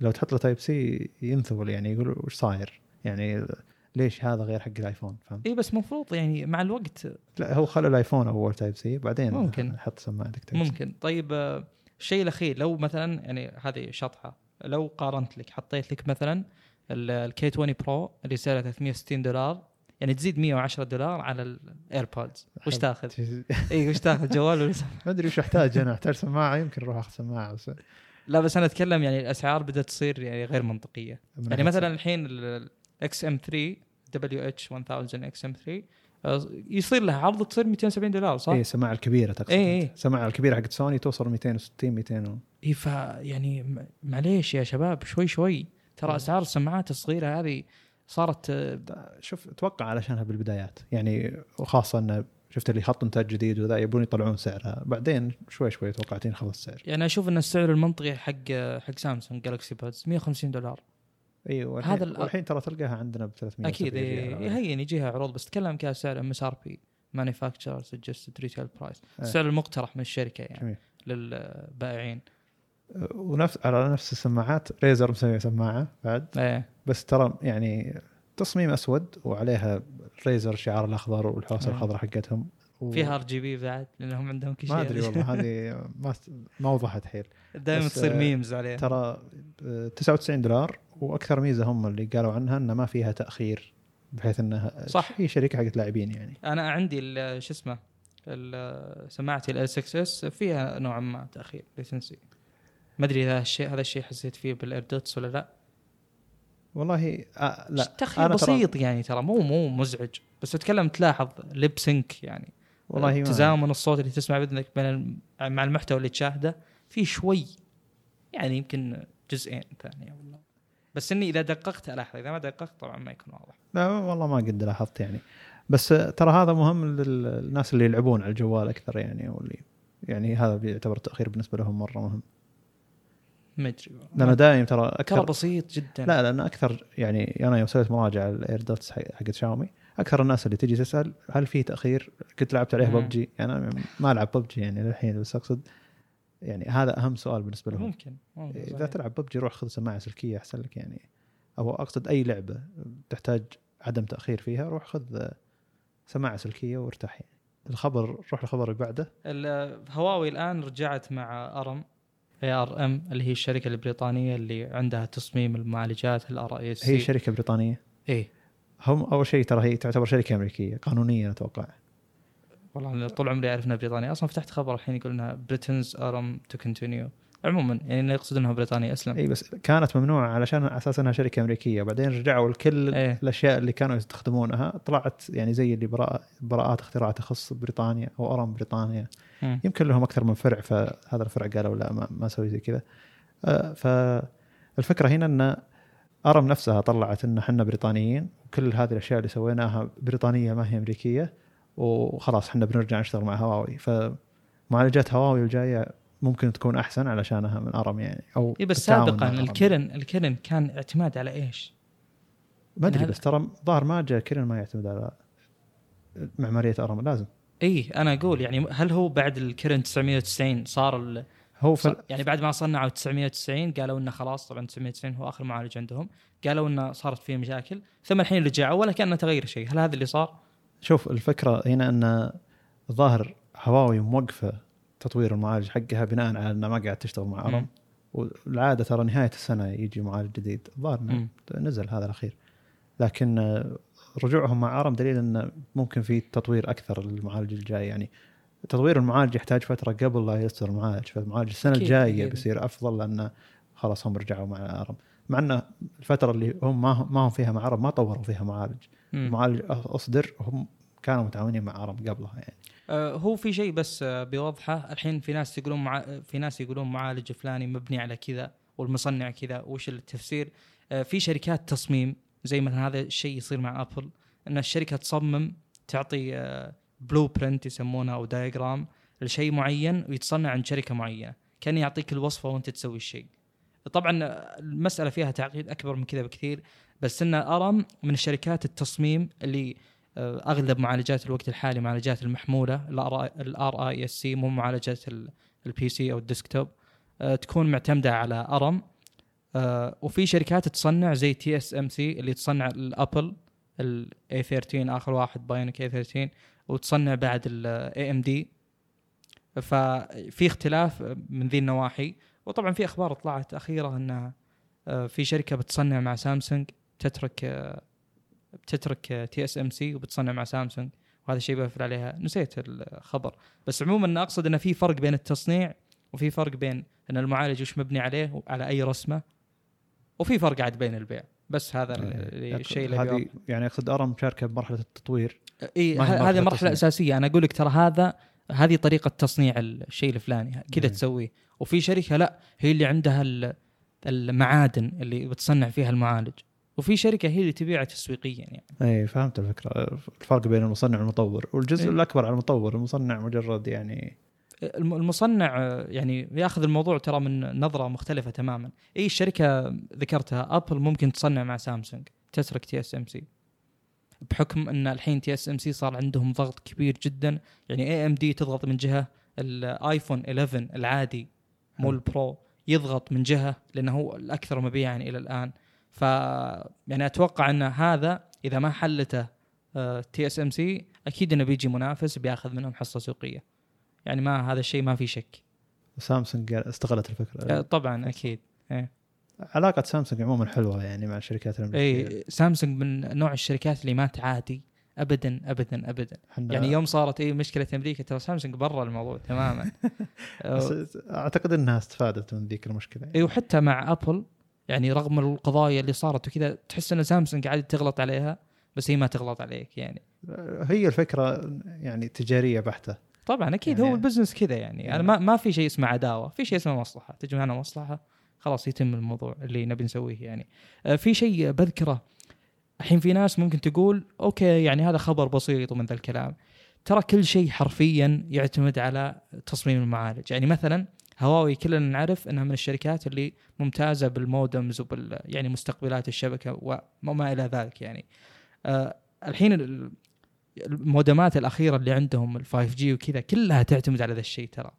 لو تحط له Type-C ينثول يعني يقول وش صاير؟ يعني ليش هذا غير حق الآيفون فهمت؟ اي بس مفروض يعني مع الوقت لا هو خلى الآيفون اول Type-C بعدين ممكن. حط سماعتك Type-C ممكن طيب آه، الشيء الأخير لو مثلا يعني هذه شطحة لو قارنت لك حطيت لك مثلا ال K 20 Pro اللي سعره 360 دولار يعني تزيد 110 دولار على ال AirPods وش. تاخذ؟ اي وش تاخذ جوال ولا؟ ما أدري وش أحتاج أنا أحتاج سماعة يمكن أروح أخذ سماعة بس لا بس أنا أتكلم يعني الأسعار بدأت تصير يعني غير منطقية من يعني مثلا الحين ال XM 3 WH 1000 XM 3 آه، يصير لها عرض تصير 270 دولار صح؟ اي السماعه الكبيرة تقصد. إيه، إيه. إيه. السماعه الكبيرة حقت سوني توصل 260 200 و... اي ف يعني معليش يا شباب شوي شوي. ترى. أسعار السماعات الصغيرة هذه صارت آه، شوف أتوقع علشانها بالبدايات. يعني وخاصه انه شفت اللي يحط إنتاج جديد وذا يبون يطلعون سعرها. بعدين شوي شوي توقعت ينخفض السعر. يعني أشوف إن السعر المنطقي حق حق سامسونج Galaxy Buds 150 دولار. أيوه هذا هذا ال- والحين ترى تلقاها عندنا ب 300 أكيد إيه، الحين يجيها عروض بس تكلم كسعر MSRP manufacturer suggested retail price إيه. السعر المقترح من الشركة يعني جميل. للبائعين. ونفس على نفس السماعات Razer مسوي سماعة بعد. إيه. بس ترى يعني تصميم أسود وعليها Razer شعار الأخضر والحوسه آه. الخضراء حقتهم. و... فيها RGB بعد لأنهم عندهم كل شيء ما أدري والله هذه ما ما وضحت حيل. دائما تصير memes عليها. ترى آه، 99 دولار. وأكثر ميزة هم اللي قالوا عنها إنه ما فيها تأخير بحيث انها صح. هي شركه حقت لاعبين يعني. أنا عندي شو اسمه سماعتي ال 6 S فيها نوعا ما تأخير latency ما أدري إذا الشيء هذا الشيء حسيت فيه بال AirDots ولا لا. والله آه لا تأخير أنا ترى- بسيط يعني ترى مو مو مزعج. بس أتكلم تلاحظ lip sync يعني. والله تزامن الصوت اللي تسمع بإذنك بين مع المحتوى اللي تشاهده في شوي يعني يمكن جزئين ثانية. بس إني إذا دققت الاحظ إذا ما دققت طبعا ما يكون واضح. لا والله ما قد لاحظت يعني. بس ترى هذا مهم للناس اللي يلعبون على الجوال أكثر يعني واللي يعني هذا بيعتبر تأخير بالنسبة لهم مرة مهم. ما أدري لأنه دايم ترى ترى أكثر بسيط جدا. لا لأن أكثر يعني أنا يوم سويت مراجعة ال AirDots حقت شاومي أكثر الناس اللي تجي تسأل هل في تأخير؟ قلت لعبت عليه. ببجي. يعني أنا ما ألعب ببجي يعني للحين بس أقصد يعني هذا أهم سؤال بالنسبة لهم. ممكن, ممكن إذا صحيح. تلعب ببجي روح خذ سماعة سلكية أحسن لك يعني. أو أقصد أي لعبة تحتاج عدم تأخير فيها روح خذ سماعة سلكية وارتاح يعني. الخبر روح الخبر اللي بعده. هواوي الآن رجعت مع ARM A R M اللي هي الشركة البريطانية اللي عندها تصميم المعالجات الار اي هي شركة بريطانية؟ إيه. هم أول شيء ترى هي تعتبر شركة أمريكية قانونيا أتوقع. والله. أنا طول عمري أعرف إنها بريطانية. أصلا فتحت خبر الحين يقول إنها Britain's ARM to continue عموما يعني يقصد إنها بريطانية أسلم. إي بس كانت ممنوعة علشان على أساس إنها شركة أمريكية. بعدين رجعوا لكل إيه. الأشياء اللي كانوا يستخدمونها. طلعت يعني زي اللي براء براءات اختراع تخص بريطانيا أو أرم بريطانيا. مم. يمكن لهم أكثر من فرع فهذا الفرع قالوا لا ما, ما أسوي زي كذا. آه، فالفكرة هنا إن أرم نفسها طلعت إن إحنا بريطانيين وكل هذه الأشياء اللي سويناها بريطانية ما هي أمريكية. وخلاص إحنا بنرجع نشتغل مع هواوي فمعالجات هواوي الجاية ممكن تكون أحسن علشانها من ARM يعني أو اي بس سابقا. ال Kirin ال Kirin كان اعتماد على إيش؟ ما أدري بس ترى ظهر ما جاء Kirin ما يعتمد على معمارية ARM لازم اي أنا أقول يعني هل هو بعد ال Kirin 990 صار ال... هو صار يعني بعد ما صنعوا 990 قالوا إنه خلاص طبعا 990 هو آخر معالج عندهم قالوا إنه صارت فيه مشاكل ثم الحين رجعوا ولا كأنه تغير شيء هل هذا اللي صار؟ شوف الفكرة هنا أن ظاهر هواوي موقفة تطوير المعالج حقها بناء على أنها ما قاعد تشتغل مع أرم. والعادة ترى نهاية السنة يجي معالج جديد الظاهر. نزل هذا الأخير لكن رجوعهم مع أرم دليل انه ممكن في تطوير أكثر للمعالج الجاي يعني تطوير المعالج يحتاج فترة قبل لا يصدر المعالج فالمعالج السنة الجاية. بيصير أفضل لأنه خلاص هم رجعوا مع أرم مع أن الفترة اللي هم ما ما هم فيها مع ارم ما طوروا فيها معالج. مم. المعالج أصدر هم كانوا متعاونين مع ARM قبلها يعني. آه، هو في شيء بس آه، بيوضحه الحين في ناس يقولون مع... في ناس يقولون معالج فلاني مبني على كذا والمصنع كذا. وش التفسير؟ آه، في شركات تصميم زي مثلا هذا الشيء يصير مع ابل إن الشركة تصمم تعطي blueprint يسمونه أو diagram لشيء معين ويتصنع عند شركة معينة. كان يعطيك الوصفة وأنت تسوي الشيء. طبعا المسألة فيها تعقيد أكبر من كذا بكثير بس إن ARM من الشركات التصميم اللي آه، أغلب معالجات الوقت الحالي معالجات المحمولة ال RISC مو معالجات ال PC أو ال desktop آه، تكون معتمدة على ARM. آه، وفي شركات تصنع زي TSMC اللي تصنع الابل ال A 13 آخر واحد Bionic A 13 وتصنع بعد ال AMD ففي اختلاف من ذي النواحي. وطبعا في أخبار طلعت اخيره إن آه، في شركة بتصنع مع سامسونج تترك آه، بتترك TSMC وبتصنع مع سامسونج وهذا الشيء بيوفر عليها. نسيت الخبر. بس عموما أقصد إن في فرق بين التصنيع وفي فرق بين إن المعالج وش مبني عليه على أي رسمة وفي فرق عاد بين البيع. بس هذا اللي- الشيء اللي هذه. يعني أقصد ARM مشاركه بمرحلة التطوير. إي هذه مرحلة. أساسية. أنا أقول لك ترى هذا هذه طريقة تصنيع الشيء الفلاني كذا. تسويه. وفي شركة لا هي اللي عندها ال- المعادن اللي بتصنع فيها المعالج. وفي شركة هي اللي تبيعه تسويقيا يعني. اي فهمت الفكرة. الفرق بين المصنع والمطور. والجزء إيه. الأكبر على المطور المصنع مجرد يعني الم- المصنع يعني يأخذ الموضوع ترى من نظرة مختلفة تماما. أي الشركة ذكرتها ابل ممكن تصنع مع سامسونج تترك TSMC بحكم أن الحين TSMC صار عندهم ضغط كبير جدا. يعني AMD تضغط من جهة الايفون 11 العادي مو. ال Pro يضغط من جهة لأنه هو الأكثر مبيعا إلى الآن. ف يعني أتوقع أن هذا إذا ما حلته TSMC أكيد أنه بيجي منافس بيأخذ منهم حصة سوقية. يعني ما هذا الشيء ما في شك. سامسونج استغلت آه، الفكرة طبعا أكيد. علاقة سامسونج عموما حلوة يعني مع الشركات الأمريكية. اي سامسونج من نوع الشركات اللي ما تعادي ابدا ابدا ابدا. يعني يوم صارت اي مشكلة أمريكا ترى سامسونج برا الموضوع تماما. أعتقد إنها استفادت من ذيك المشكلة اي وحتى مع أبل يعني رغم القضايا اللي صارت وكذا تحس إن سامسونج قاعد تغلط عليها بس هي ما تغلط عليك يعني. هي الفكرة يعني تجارية بحتة. طبعا أكيد يعني- هو ال business كذا يعني. أنا ما ما في شيء اسمه عداوة في شيء اسمه مصلحة تجي معنا مصلحة. خلاص يتم الموضوع اللي نبي نسويه يعني. آه، في شيء بذكره الحين في ناس ممكن تقول okay يعني هذا خبر بسيط ومن ذا الكلام. ترى كل شيء حرفيا يعتمد على تصميم المعالج. يعني مثلا هواوي كلنا نعرف إنها من الشركات اللي ممتازة بال modems وبال يعني مستقبلات الشبكة وما إلى ذلك يعني. آه الحين ال- المودمات الأخيرة اللي عندهم ال 5G وكذا كلها تعتمد على ذا الشيء ترى.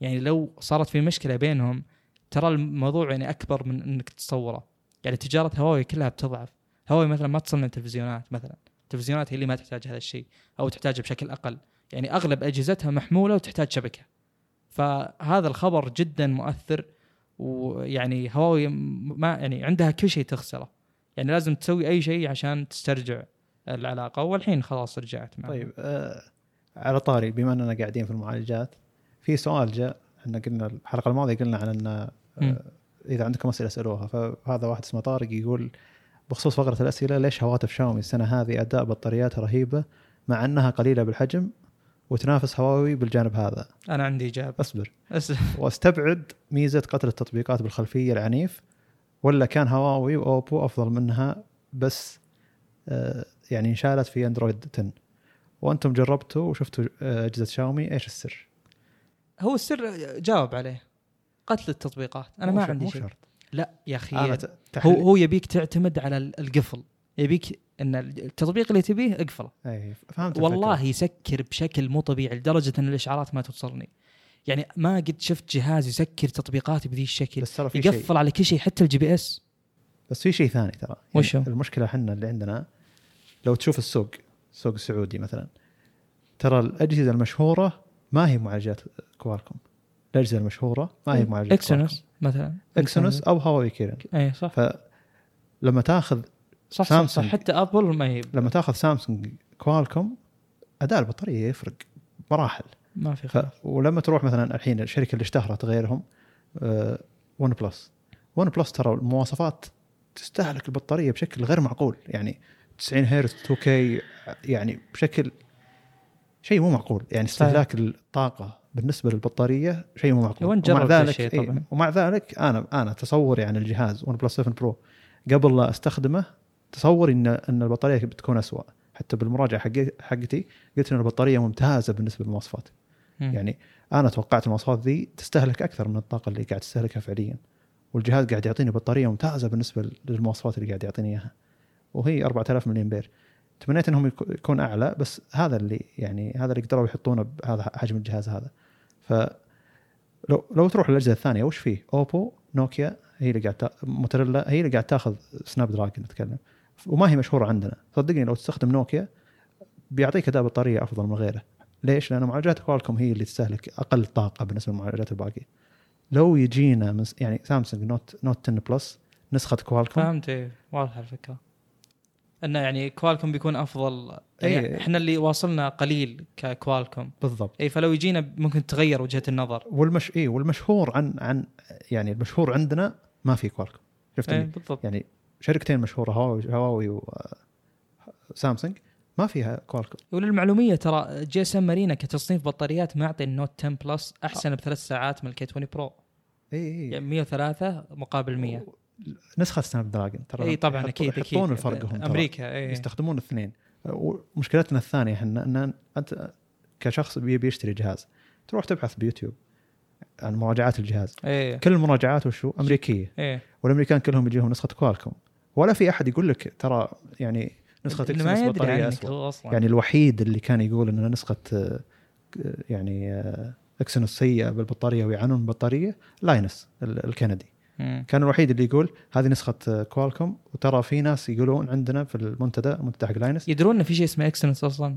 يعني لو صارت في مشكلة بينهم ترى الموضوع يعني أكبر من إنك تتصوره. يعني تجارة هواوي كلها بتضعف. هواوي مثلا ما تصنع تلفزيونات مثلا. التلفزيونات هي اللي ما تحتاج هذا الشيء أو تحتاجه بشكل أقل. يعني أغلب أجهزتها محمولة وتحتاج شبكة. فهذا الخبر جدا مؤثر ويعني هواوي ما يعني عندها كل شيء تخسره. يعني لازم تسوي أي شيء عشان تسترجع العلاقة. والحين خلاص رجعت معهم. طيب آه على طاري بما إننا قاعدين في المعالجات في سؤال جاء إحنا قلنا الحلقة الماضية قلنا عن إن. آه إذا عندكم أسئلة اسألوها. فهذا واحد اسمه طارق يقول بخصوص فقرة الأسئلة ليش هواتف شاومي السنة هذه أداء بطارياتها رهيبة مع أنها قليلة بالحجم وتنافس هواوي بالجانب هذا؟ أنا عندي إجابة. اصبر. واستبعد ميزة قتل التطبيقات بالخلفية العنيف ولا كان هواوي وأوبو أفضل منها بس آه، يعني انشالت في أندرويد 10 وأنتم جربتوا وشفتوا آه، أجهزة شاومي إيش السر؟ هو السر جاوب عليه. قتل التطبيقات. أنا ما عندي شيء شرط. لا يا أخي. هو هو يبيك تعتمد على ال- القفل. يبيك إن التطبيق اللي تبيه اقفله. اي فهمت والله الفكرة. يسكر بشكل مو طبيعي لدرجة إن الإشعارات ما توصلني يعني ما قد شفت جهاز يسكر تطبيقات بذي الشكل. بس ترى في شيء. يقفل على كل شيء حتى ال GPS بس في شيء ثاني ترى. يعني وش هو؟ المشكلة إحنا اللي عندنا لو تشوف السوق السوق السعودي مثلا ترى الأجهزة المشهورة ما هي معالجات كوالكوم الأجهزة المشهورة ما هي معالجات Exynos مثلا. Exynos أو هواوي Kirin. اي صح. فلما تأخذ صح صح, صح. حتى أبل ما هي لما تأخذ سامسونج كوالكوم أداء البطارية يفرق مراحل. ما في ف... خلاف. ولما تروح مثلا الحين الشركة اللي اشتهرت غيرهم آه OnePlus OnePlus ترى المواصفات تستهلك البطارية بشكل غير معقول. يعني 90 هرتز 2K يعني بشكل شيء مو معقول. يعني صحيح. استهلاك الطاقة بالنسبة للبطارية شيء مو معقول. ومع ذلك إيه،. ومع ذلك أنا أنا تصوري عن الجهاز OnePlus 7 Pro قبل لا أستخدمه تصوري إن إن البطارية بتكون اسوء حتى بالمراجعة حقي حقتي قلت إن البطارية ممتازة بالنسبة للمواصفات. يعني أنا توقعت المواصفات ذي تستهلك أكثر من الطاقة اللي قاعد تستهلكها فعليا. والجهاز قاعد يعطيني بطارية ممتازة بالنسبة للمواصفات اللي قاعد يعطيني إياها. وهي 4000 ملي امبير تمنيت إنهم يكو- يكون أعلى بس هذا اللي يعني هذا اللي قدروا يحطونه بهذا حجم الجهاز هذا ف لو لو تروح للأجهزة الثانية وش فيه؟ اوبو نوكيا هي اللي قاعد تا... موتوريلا هي اللي قاعد تاخذ Snapdragon نتكلم وما هي مشهورة عندنا صدقني لو تستخدم نوكيا بيعطيك أداء بطارية أفضل من غيره ليش؟ لأن معالجات كوالكوم هي اللي تستهلك أقل طاقة بالنسبة للمعالجات الباقية. لو يجينا يعني سامسونج Note Note 10 Plus نسخة كوالكوم فهمت إيه، واضحه الفكرة إنه يعني كوالكوم بيكون أفضل. يعني إيه. إحنا اللي واصلنا قليل ككوالكوم. بالضبط. اي فلو يجينا ممكن تغير وجهة النظر. والمش اي والمشهور عن عن يعني المشهور عندنا ما في كوالكوم. شفت اللي بالضبط. يعني شركتين مشهورة هواوي هواوي وسامسونج ما فيها كوالكوم. وللمعلومية ترى GSMArena كتصنيف بطاريات معطي ال Note 10 Plus أحسن بثلاث ساعات من ال K20 Pro اي اي يعني 103 مقابل 100 نسخة Snapdragon ترى إي طبعا أكيد أكيد. يحطون الفرق هم. أمريكا إي. يستخدمون الاثنين ومشكلتنا الثانية إحنا إن أنت كشخص بيبي يشتري جهاز تروح تبحث بيوتيوب عن مراجعات الجهاز. إي. كل المراجعات وشو أمريكية. إي. والأمريكان كلهم يجيهم نسخة كوالكوم ولا في أحد يقول لك ترى يعني نسخة اللي ما يدري اسوء يعني الوحيد اللي كان يقول ان نسخة يعني Exynos سيئة بالبطارية ويعانون من البطاريه Linus ال- الكندي. كان الوحيد اللي يقول هذه نسخة كوالكوم وترى في ناس يقولون عندنا في المنتدى المنتدى حق Linus يدرون إن في شيء اسمه Exynos أصلا.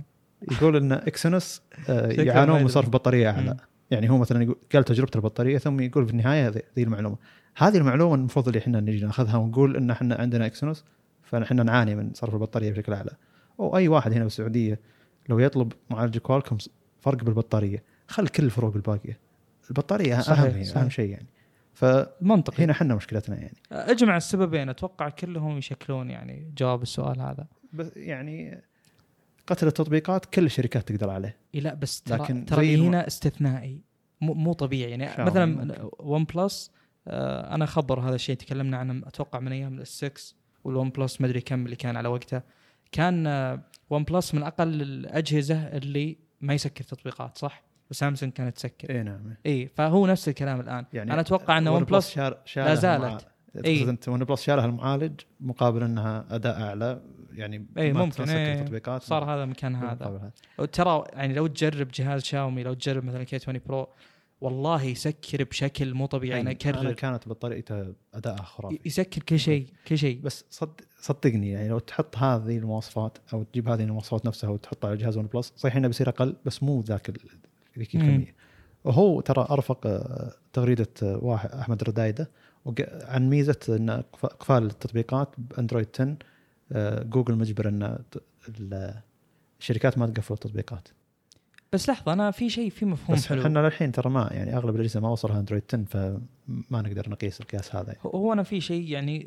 يقول إن Exynos آه، يعانون من. صرف بطارية أعلى. يعني هو مثلا يقول قال تجربة البطارية ثم يقول في النهاية هذه ذي المعلومة. هذه المعلومة المفروض اللي إحنا نجي ناخذها ونقول إن إحنا عندنا Exynos فنحن نعاني من صرف البطارية بشكل أعلى. أو أي واحد هنا بالسعوديه لو يطلب معالج كوالكوم فرق بالبطارية. خل كل الفروق الباقية. البطارية صحيح، اهم هي صحيح. أهم شيء يعني. فهنا منطقي إحنا مشكلتنا يعني. اجمع السببين أتوقع كلهم يشكلون يعني جواب السؤال هذا. بس يعني قتل التطبيقات كل الشركات تقدر عليه. لا بس ترى لكن ترى اللي الم- هنا استثنائي. مو مو طبيعي يعني. مثلا. OnePlus آه أنا خبر هذا الشيء تكلمنا عنه أتوقع من أيام ال six وال OnePlus ما أدري كم اللي كان على وقته. كان OnePlus من أقل الأجهزة اللي ما يسكر تطبيقات صح؟ وسامسونج كانت تسكر. إي نعم. إي فهو نفس الكلام الآن. يعني أنا أتوقع ان OnePlus شار لا زالت. إي. أنت OnePlus شالها المعالج مقابل إنها أداء أعلى يعني إي ممكن. تطبيقات. صار هذا مكان هذا. وترى يعني لو تجرب جهاز شاومي لو تجرب مثلا K 20 Pro والله يسكر بشكل مو طبيعي. أنا أنا أكرر. كانت بطاريته اداءها خرافي. يسكر كل شيء كل شيء. بس صد صدقني يعني لو تحط هذه المواصفات أو تجيب هذه المواصفات نفسها وتحطها على جهاز OnePlus صحيح إنه بيصير أقل بس مو ذاك ذيك. الكميه وهو ترى أرفق آه، تغريدة آه، واحد أحمد ردايدة عن ميزة إن إقفال التطبيقات بأندرويد 10 آه، جوجل مجبر إن الشركات ما تقفل التطبيقات بس لحظة أنا في شيء في مفهوم بس حلو إحنا للحين ترى ما يعني أغلب الأجهزة ما وصلها أندرويد 10 فما نقدر نقيس القياس هذا يعني. هو- أنا في شيء يعني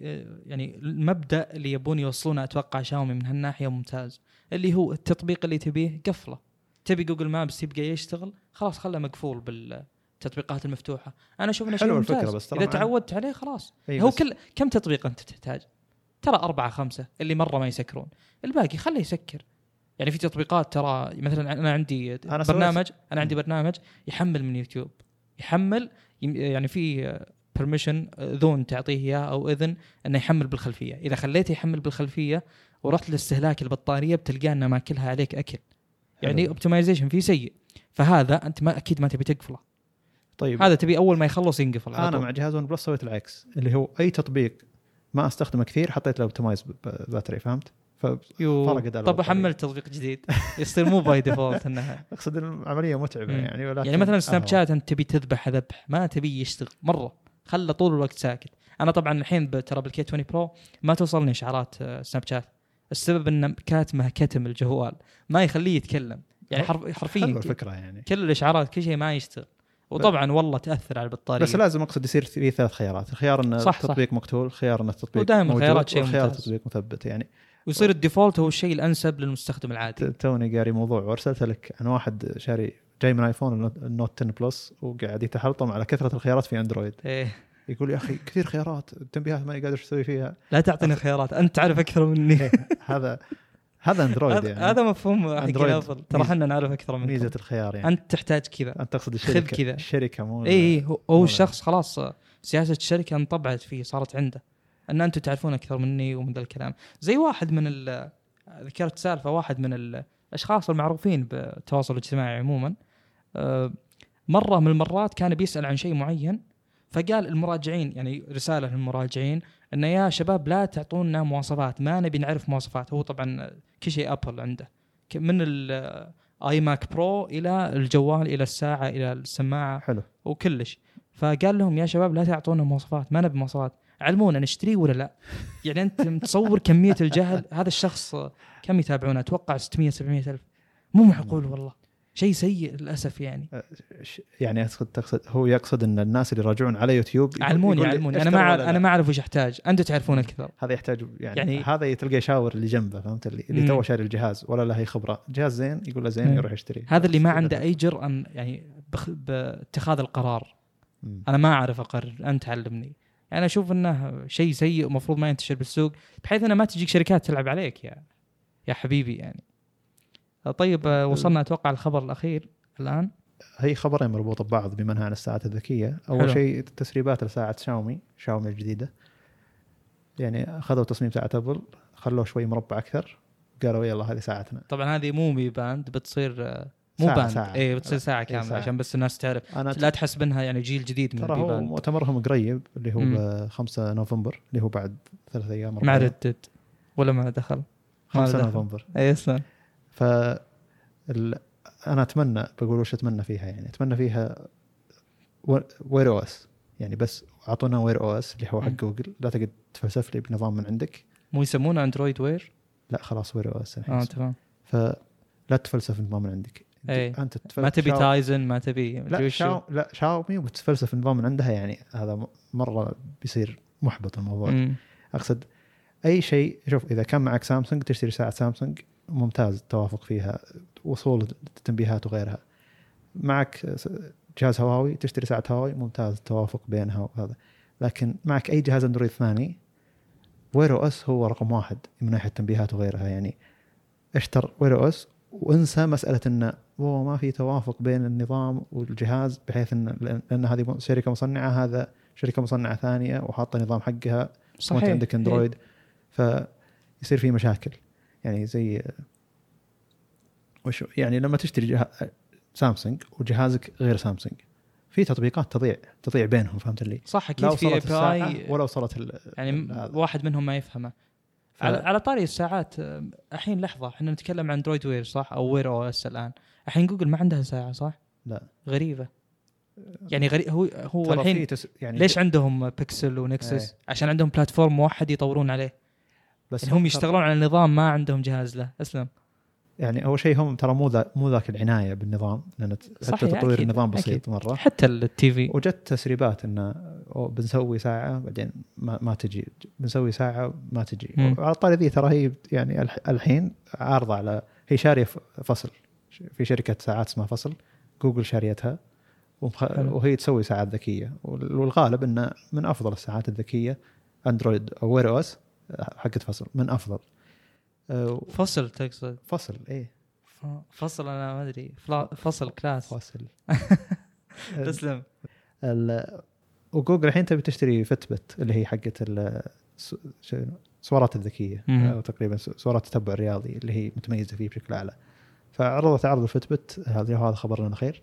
يعني المبدأ اللي يبون يوصلونه أتوقع شاومي من هالناحية ممتاز اللي هو التطبيق اللي تبيه قفله تبي جوجل مابس يبقى يشتغل؟ خلاص خله مقفول بالتطبيقات المفتوحة. أنا أشوف إنه شيء ممتاز الفكرة، بس إذا تعودت عليه خلاص. هو كل كم تطبيق أنت تحتاج؟ ترى أربعة خمسة اللي مرة ما يسكرون. الباقي خله يسكر. يعني في تطبيقات ترى مثلا أنا عندي أنا سويت- برنامج أنا عندي برنامج يحمل من يوتيوب. يحمل يعني في permission ذون تعطيه إياه أو إذن إنه يحمل بالخلفية، إذا خليته يحمل بالخلفية ورحت لاستهلاك البطارية بتلقاه إنه ماكلها عليك أكل. يعني. optimization فيه سيء. فهذا أنت ما أكيد ما تبي تقفله. طيب هذا تبي أول ما يخلص ينقفل أنا. مع جهاز OnePlus سويت العكس اللي هو أي تطبيق ما أستخدمه كثير حطيت له optimize battery فهمت؟ طب. احمل تطبيق جديد يصير مو by default انها أقصد العملية متعبة مم. يعني ولكن يعني مثلا سناب أهون. شات أنت تبي تذبح ذبح ما تبي يشتغل مرة خله طول الوقت ساكت أنا طبعا الحين ترى بال K 20 Pro ما توصلني إشعارات آه، سناب شات السبب إن كاتمه كتم الجوال. ما يخليه يتكلم. يعني حرف حلوة حرفيا الفكرة يعني. كل الإشعارات كل شيء ما يشتغل. وطبعا والله تأثر على البطارية. بس لازم أقصد يصير في ثلاث خيارات. الخيار إن صح، صح. التطبيق مقتول خيار إن التطبيق ودائما الخيارات شيء ممتاز. التطبيق مثبت يعني. ويصير ال default هو الشيء الأنسب للمستخدم العادي. توني قاري موضوع. وأرسلت لك عن واحد شاري جاي من ايفون ال Note- ال Note 10 Plus وقاعد يتحلطم على كثرة الخيارات في اندرويد إيه. يقول يا أخي كثير خيارات. التنبيهات ماني قادر أسوي فيها. لا تعطيني خيارات. أنت تعرف أكثر مني. هذا هذا اندرويد يعني. هذا مفهوم حق أندرويد ابل ترى إحنا نعرف أكثر منك ميزة الخيار يعني. أنت تحتاج كذا. أنت تقصد خذ الشركة كذا. الشركة مو اي اي هو, هو الشخص خلاص سياسة الشركة انطبعت فيه صارت عنده. أن أنتم تعرفون أكثر مني ومن ذا الكلام. زي واحد من ذكرت سالفة واحد من الاشخاص المعروفين بالتواصل الاجتماعي عموما آه، مرة من المرات كان بيسأل عن شيء معين فقال المراجعين يعني رسالة للمراجعين إنه يا شباب لا تعطونا مواصفات ما نبي نعرف مواصفات. هو طبعا كل شيء ابل عنده. من ال iMac Pro إلى الجوال إلى الساعة إلى السماعة حلو. وكلش. فقال لهم يا شباب لا تعطونا مواصفات ما نبي مواصفات. علمونا نشتريه ولا لا؟ يعني أنت متصور كمية الجهل هذا الشخص كم يتابعونه؟ أتوقع 600 700 ألف. مو معقول والله. شيء سيء للأسف يعني. ش- يعني اقصد تقصد هو يقصد أن الناس اللي يراجعون على يوتيوب علموني علموني. أنا ما؟ أنا ما أعرف وش أحتاج. أنتم تعرفون أكثر هذا يحتاج يعني, يعني- هذا تلقى يشاور اللي جنبه فهمت؟ اللي, اللي. تو شاري الجهاز ولا له هي خبرة. جهاز زين يقول له زين مم. يروح يشتري. هذا اللي ما عنده أي جرأة يعني بخ- باتخاذ القرار. مم. أنا ما أعرف أقرر. أنت علمني. يعني أشوف إنه شيء سيء ومفروض ما ينتشر بالسوق بحيث إنه ما تجيك شركات تلعب عليك يا يا حبيبي يعني. طيب آه، وصلنا أتوقع الخبر الأخير الآن. هي خبرين مربوطة ببعض بما انها عن الساعات الذكية. أول. شيء تسريبات لساعة شاومي شاومي الجديدة. يعني أخذوا تصميم ساعة أبل خلوه شوي مربع أكثر. قالوا يلا هذه ساعتنا. طبعا هذه مو Mi Band بتصير آه، مو ساعة- band. ساعة. اي بتصير ساعة كاملة ساعة. عشان بس الناس تعرف. أنا لا تحسب انها يعني جيل جديد من ترى هو مؤتمرهم قريب اللي هو مم. ب 5 نوفمبر اللي هو بعد ثلاث أيام مع. ردد ولا ما دخل. ما 5 دخل. نوفمبر. اي اسلم ف. أنا أتمنى بقول وش أتمنى فيها يعني أتمنى فيها Wear OS يعني بس أعطونا Wear OS اللي هو حق. جوجل لا تقعد تفلسف لي بنظام من عندك مو يسمونه اندرويد Wear لا خلاص Wear OS آه. تمام فلا تفلسف نظام من عندك إيه. أنت. ما تبي شاو- Tizen ما تبي لا. شاو... لا شاومي وبتفلسف نظام من عندها يعني هذا م- مرة بيصير محبط الموضوع مم. أقصد أي شيء شوف إذا كان معك سامسونج تشتري ساعة سامسونج ممتاز التوافق فيها وصول التنبيهات وغيرها. معك جهاز هواوي تشتري ساعة هواوي ممتاز التوافق بينها وهذا. لكن معك أي جهاز أندرويد ثاني Wear OS هو رقم واحد من ناحية التنبيهات وغيرها. يعني اشتر Wear OS وانسى مسألة انه هو ما في توافق بين النظام والجهاز بحيث إن لأن هذه شركة مصنعة هذا شركة مصنعة ثانية وحاطة نظام حقها. صحيح. وأنت عندك أندرويد فيصير في مشاكل. يعني زي وش يعني لما تشتري جه... سامسونج وجهازك غير سامسونج في تطبيقات تضيع تضيع بينهم فهمت اللي؟ صح أكيد في اي ولا وصلت ال... يعني ال- هذا. واحد منهم ما يفهمه. ف- على على طاري الساعات آه، الحين لحظة إحنا نتكلم عن اندرويد Wear صح؟ أو Wear OS الآن. الحين جوجل ما عندها ساعة صح؟ لا. غريبة. يعني غريب هو هو الحين تس... يعني ليش عندهم Pixel و Nexus إيه. عشان عندهم platform موحد يطورون عليه. بس يعني هم يشتغلون على نظام ما عندهم جهاز له. أسلم. يعني أول شيء هم ترى مو ذا مو ذاك العناية بالنظام لأن حتى تطوير أكيد، النظام بسيط أكيد. مرة. حتى ال TV. وجت تسريبات انه بنسوي ساعة بعدين ما, ما تجي. بنسوي ساعة ما تجي. مم. وعلى الطاري ذي ترى هي يعني الح- الحين عارضة على هي شارية Fossil. في شركة ساعات اسمها Fossil. جوجل شاريتها. وهي تسوي ساعات ذكية. وال- والغالب إنه من أفضل الساعات الذكية. اندرويد أو Wear OS حقت Fossil من أفضل. فصل تقصد؟ فصل إيه. ف- فصل أنا ما أدري. فصل كلاس. فصل. تسلم. وجوجل الحين تبي تشتري فتبت اللي هي حقت؟ السوارات الذكية. أو تقريبا سوارات التتبع الرياضي اللي هي متميزة فيه بشكل أعلى. فعرضت عرض الفتبت هذا وهذا خبر لنا خير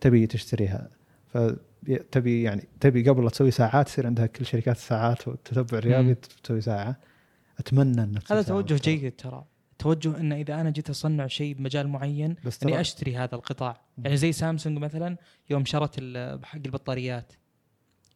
تبي تشتريها. فتبي يعني تبي قبل لا تسوي ساعات يصير عندها كل شركات الساعات والتتبع الرياضي. تسوي ساعة أتمنى إن هذا توجه. جيد ترى توجه إن إذا أنا جيت أصنع شيء بمجال معين بس إني أشتري هذا القطاع. يعني زي سامسونج مثلا يوم شرت حق البطاريات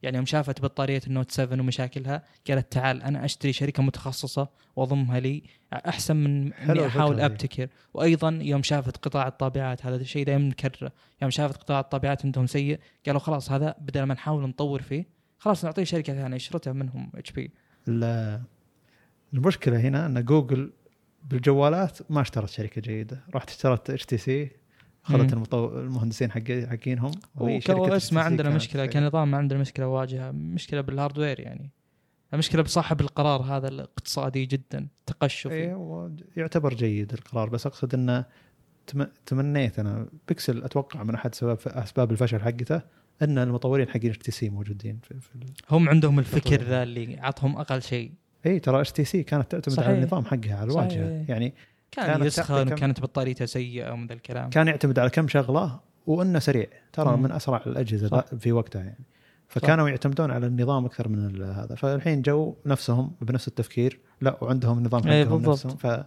يعني يوم شافت بطارية النوت 7 ومشاكلها قالت تعال أنا أشتري شركة متخصصة وأضمها لي أحسن من إني أحاول. أبتكر. وأيضا يوم شافت قطاع الطابعات هذا الشيء دائما نكرره يوم شافت قطاع الطابعات عندهم سيء قالوا خلاص هذا بدل ما نحاول نطور فيه خلاص نعطيه شركة ثانية شرتها منهم HP. ال- المشكلة هنا إن جوجل بالجوالات ما اشترت شركة جيدة. رحت اشترت HTC اخذت مم. المطو... المهندسين حق حقينهم OS ما عندنا مشكلة كنظام ما عندنا مشكلة واجهة مشكلة بال hardware يعني المشكلة بصاحب القرار هذا الاقتصادي جدا تقشفي إيه هو يعتبر جيد القرار بس أقصد إنه تم... تمنيت أنا بيكسل أتوقع من أحد سبب أسباب الفشل حقته إن المطورين حقين HTC موجودين في, في. هم عندهم الفكر. ذا اللي عطهم أقل شيء اي ترى HTC كانت تعتمد صحيح. على النظام حقها على صحيح. الواجهه يعني كان كانت يسخن وكانت بطاريته سيئة ومن ذا الكلام. كان يعتمد على كم شغلة وإنه سريع. ترى مم. من أسرع الأجهزة صح. في وقتها يعني. فكانوا يعتمدون على النظام أكثر من هذا. فالحين جو نفسهم بنفس التفكير. لا وعندهم نظام إيه حقهم بالضبط. نفسهم. ف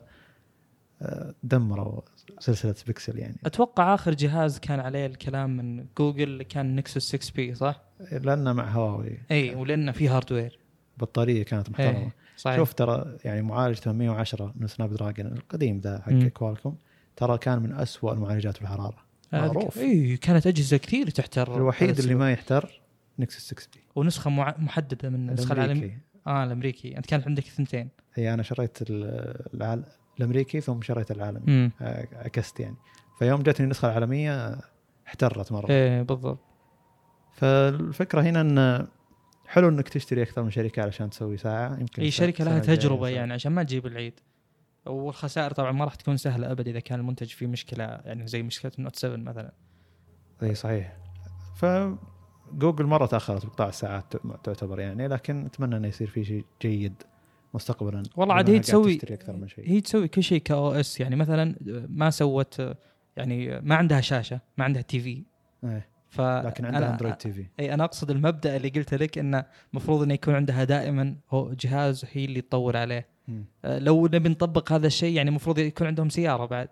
آه، دمروا سلسلة بيكسل يعني. أتوقع آخر جهاز كان عليه الكلام من جوجل كان Nexus 6P صح؟ لأنه مع هواوي. اي ولأنه في hardware بطارية كانت محترمة. إيه، صحيح. شوف ترى يعني معالج 810 من Snapdragon القديم ذا حق. Qualcomm ترى كان من أسوأ المعالجات في الحراره معروف. اي كانت أجهزة كثير تحتر الوحيد اللي. ما يحتر Nexus 6P ونسخة مع... محددة من النسخة العالمية. الامريكي آه الأمريكي. أنت كانت عندك ثنتين. هي أنا شريت ال- العال... الأمريكي ثم شريت العالمي. آه، عكست يعني. فيوم جتني النسخة العالمية احترت مرة. إيه بالضبط. فالفكرة هنا إن حلو إنك تشتري أكثر من شركة علشان تسوي ساعة. يمكن أي شركة لها تجربة ف- يعني عشان ما تجيب العيد. والخسائر طبعا ما راح تكون سهلة ابدا إذا كان المنتج فيه مشكلة يعني زي مشكلة النوت 7 مثلا. إي صحيح. فجوجل مرة تأخرت بقطاع الساعات تعتبر يعني لكن أتمنى إنه يصير في شيء جيد مستقبلا. والله عاد هي تسوي أكثر من شيء. هي تسوي كل شيء ك OS يعني مثلا ما سوت يعني ما عندها شاشة ما عندها TV إيه. ف لكن عندها Android TV أي أنا أقصد المبدأ اللي قلت لك إنه المفروض إنه يكون عندها دائما هو جهاز هي اللي تطور عليه مم. لو نبي نطبق هذا الشيء يعني المفروض يكون عندهم سيارة بعد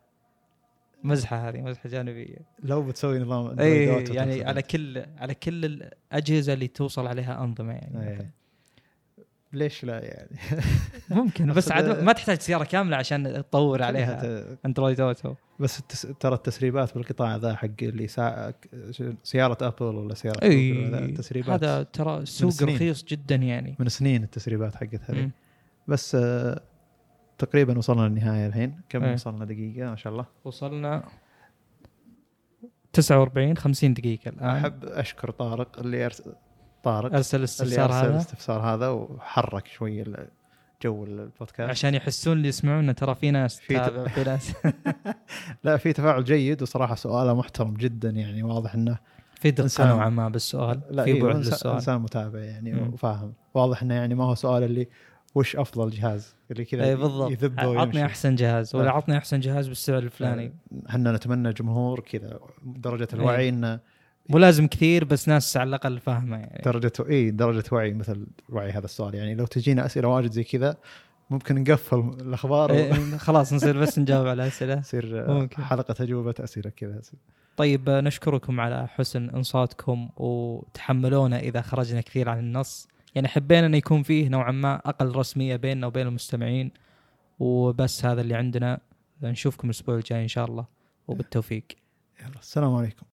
مزحة هذه مزحة جانبية لو بتسوي نظام اي يعني على. كل على كل الأجهزة اللي توصل عليها أنظمة يعني إيه. ليش لا يعني؟ ممكن بس عاد ما تحتاج سيارة كاملة عشان تطور عليها. Android Auto بس التس... ترى التسريبات بالقطاع ذا حق اللي سا... سيارة ابل ولا سيارة جوجل ولا التسريبات هذا ترى سنين. رخيص جدا يعني. من سنين التسريبات حقت هذه مم. بس آه، تقريبا وصلنا للنهاية الحين. كم إيه. وصلنا دقيقة؟ ما شاء الله. وصلنا 49 50 دقيقة الآن. أحب أشكر طارق اللي. طارق أرسل الاستفسار أرسل هذا. الاستفسار هذا وحرك شوي جو البودكاست. عشان يحسون اللي يسمعونا ترى في ناس في في ناس. لا في تفاعل جيد وصراحة سؤاله محترم جدا يعني واضح إنه في دقة. نوعا ما بالسؤال لا في إيه بعد للسؤال إنسان متابع يعني. وفاهم. واضح إنه يعني ما هو سؤال اللي وش أفضل جهاز؟ اللي كذا اي بالضبط. عطني أحسن جهاز ولا. عطني أحسن جهاز بالسعر الفلاني. إحنا نتمنى جمهور كذا درجة الوعي إنه مو لازم كثير بس ناس على الأقل فاهمة يعني. درجة إي درجة وعي مثل وعي هذا السؤال. يعني لو تجينا أسئلة واجد زي كذا ممكن نقفل الأخبار إيه، خلاص نصير بس نجاوب على أسئلة. ممكن. حلقة اجوبه أسئلة كذا. طيب نشكركم على حسن إنصاتكم وتحملونا إذا خرجنا كثير عن النص. يعني حبينا انه يكون فيه نوعا ما أقل رسمية بيننا وبين المستمعين وبس هذا اللي عندنا. نشوفكم الأسبوع الجاي إن شاء الله وبالتوفيق. يلا السلام عليكم.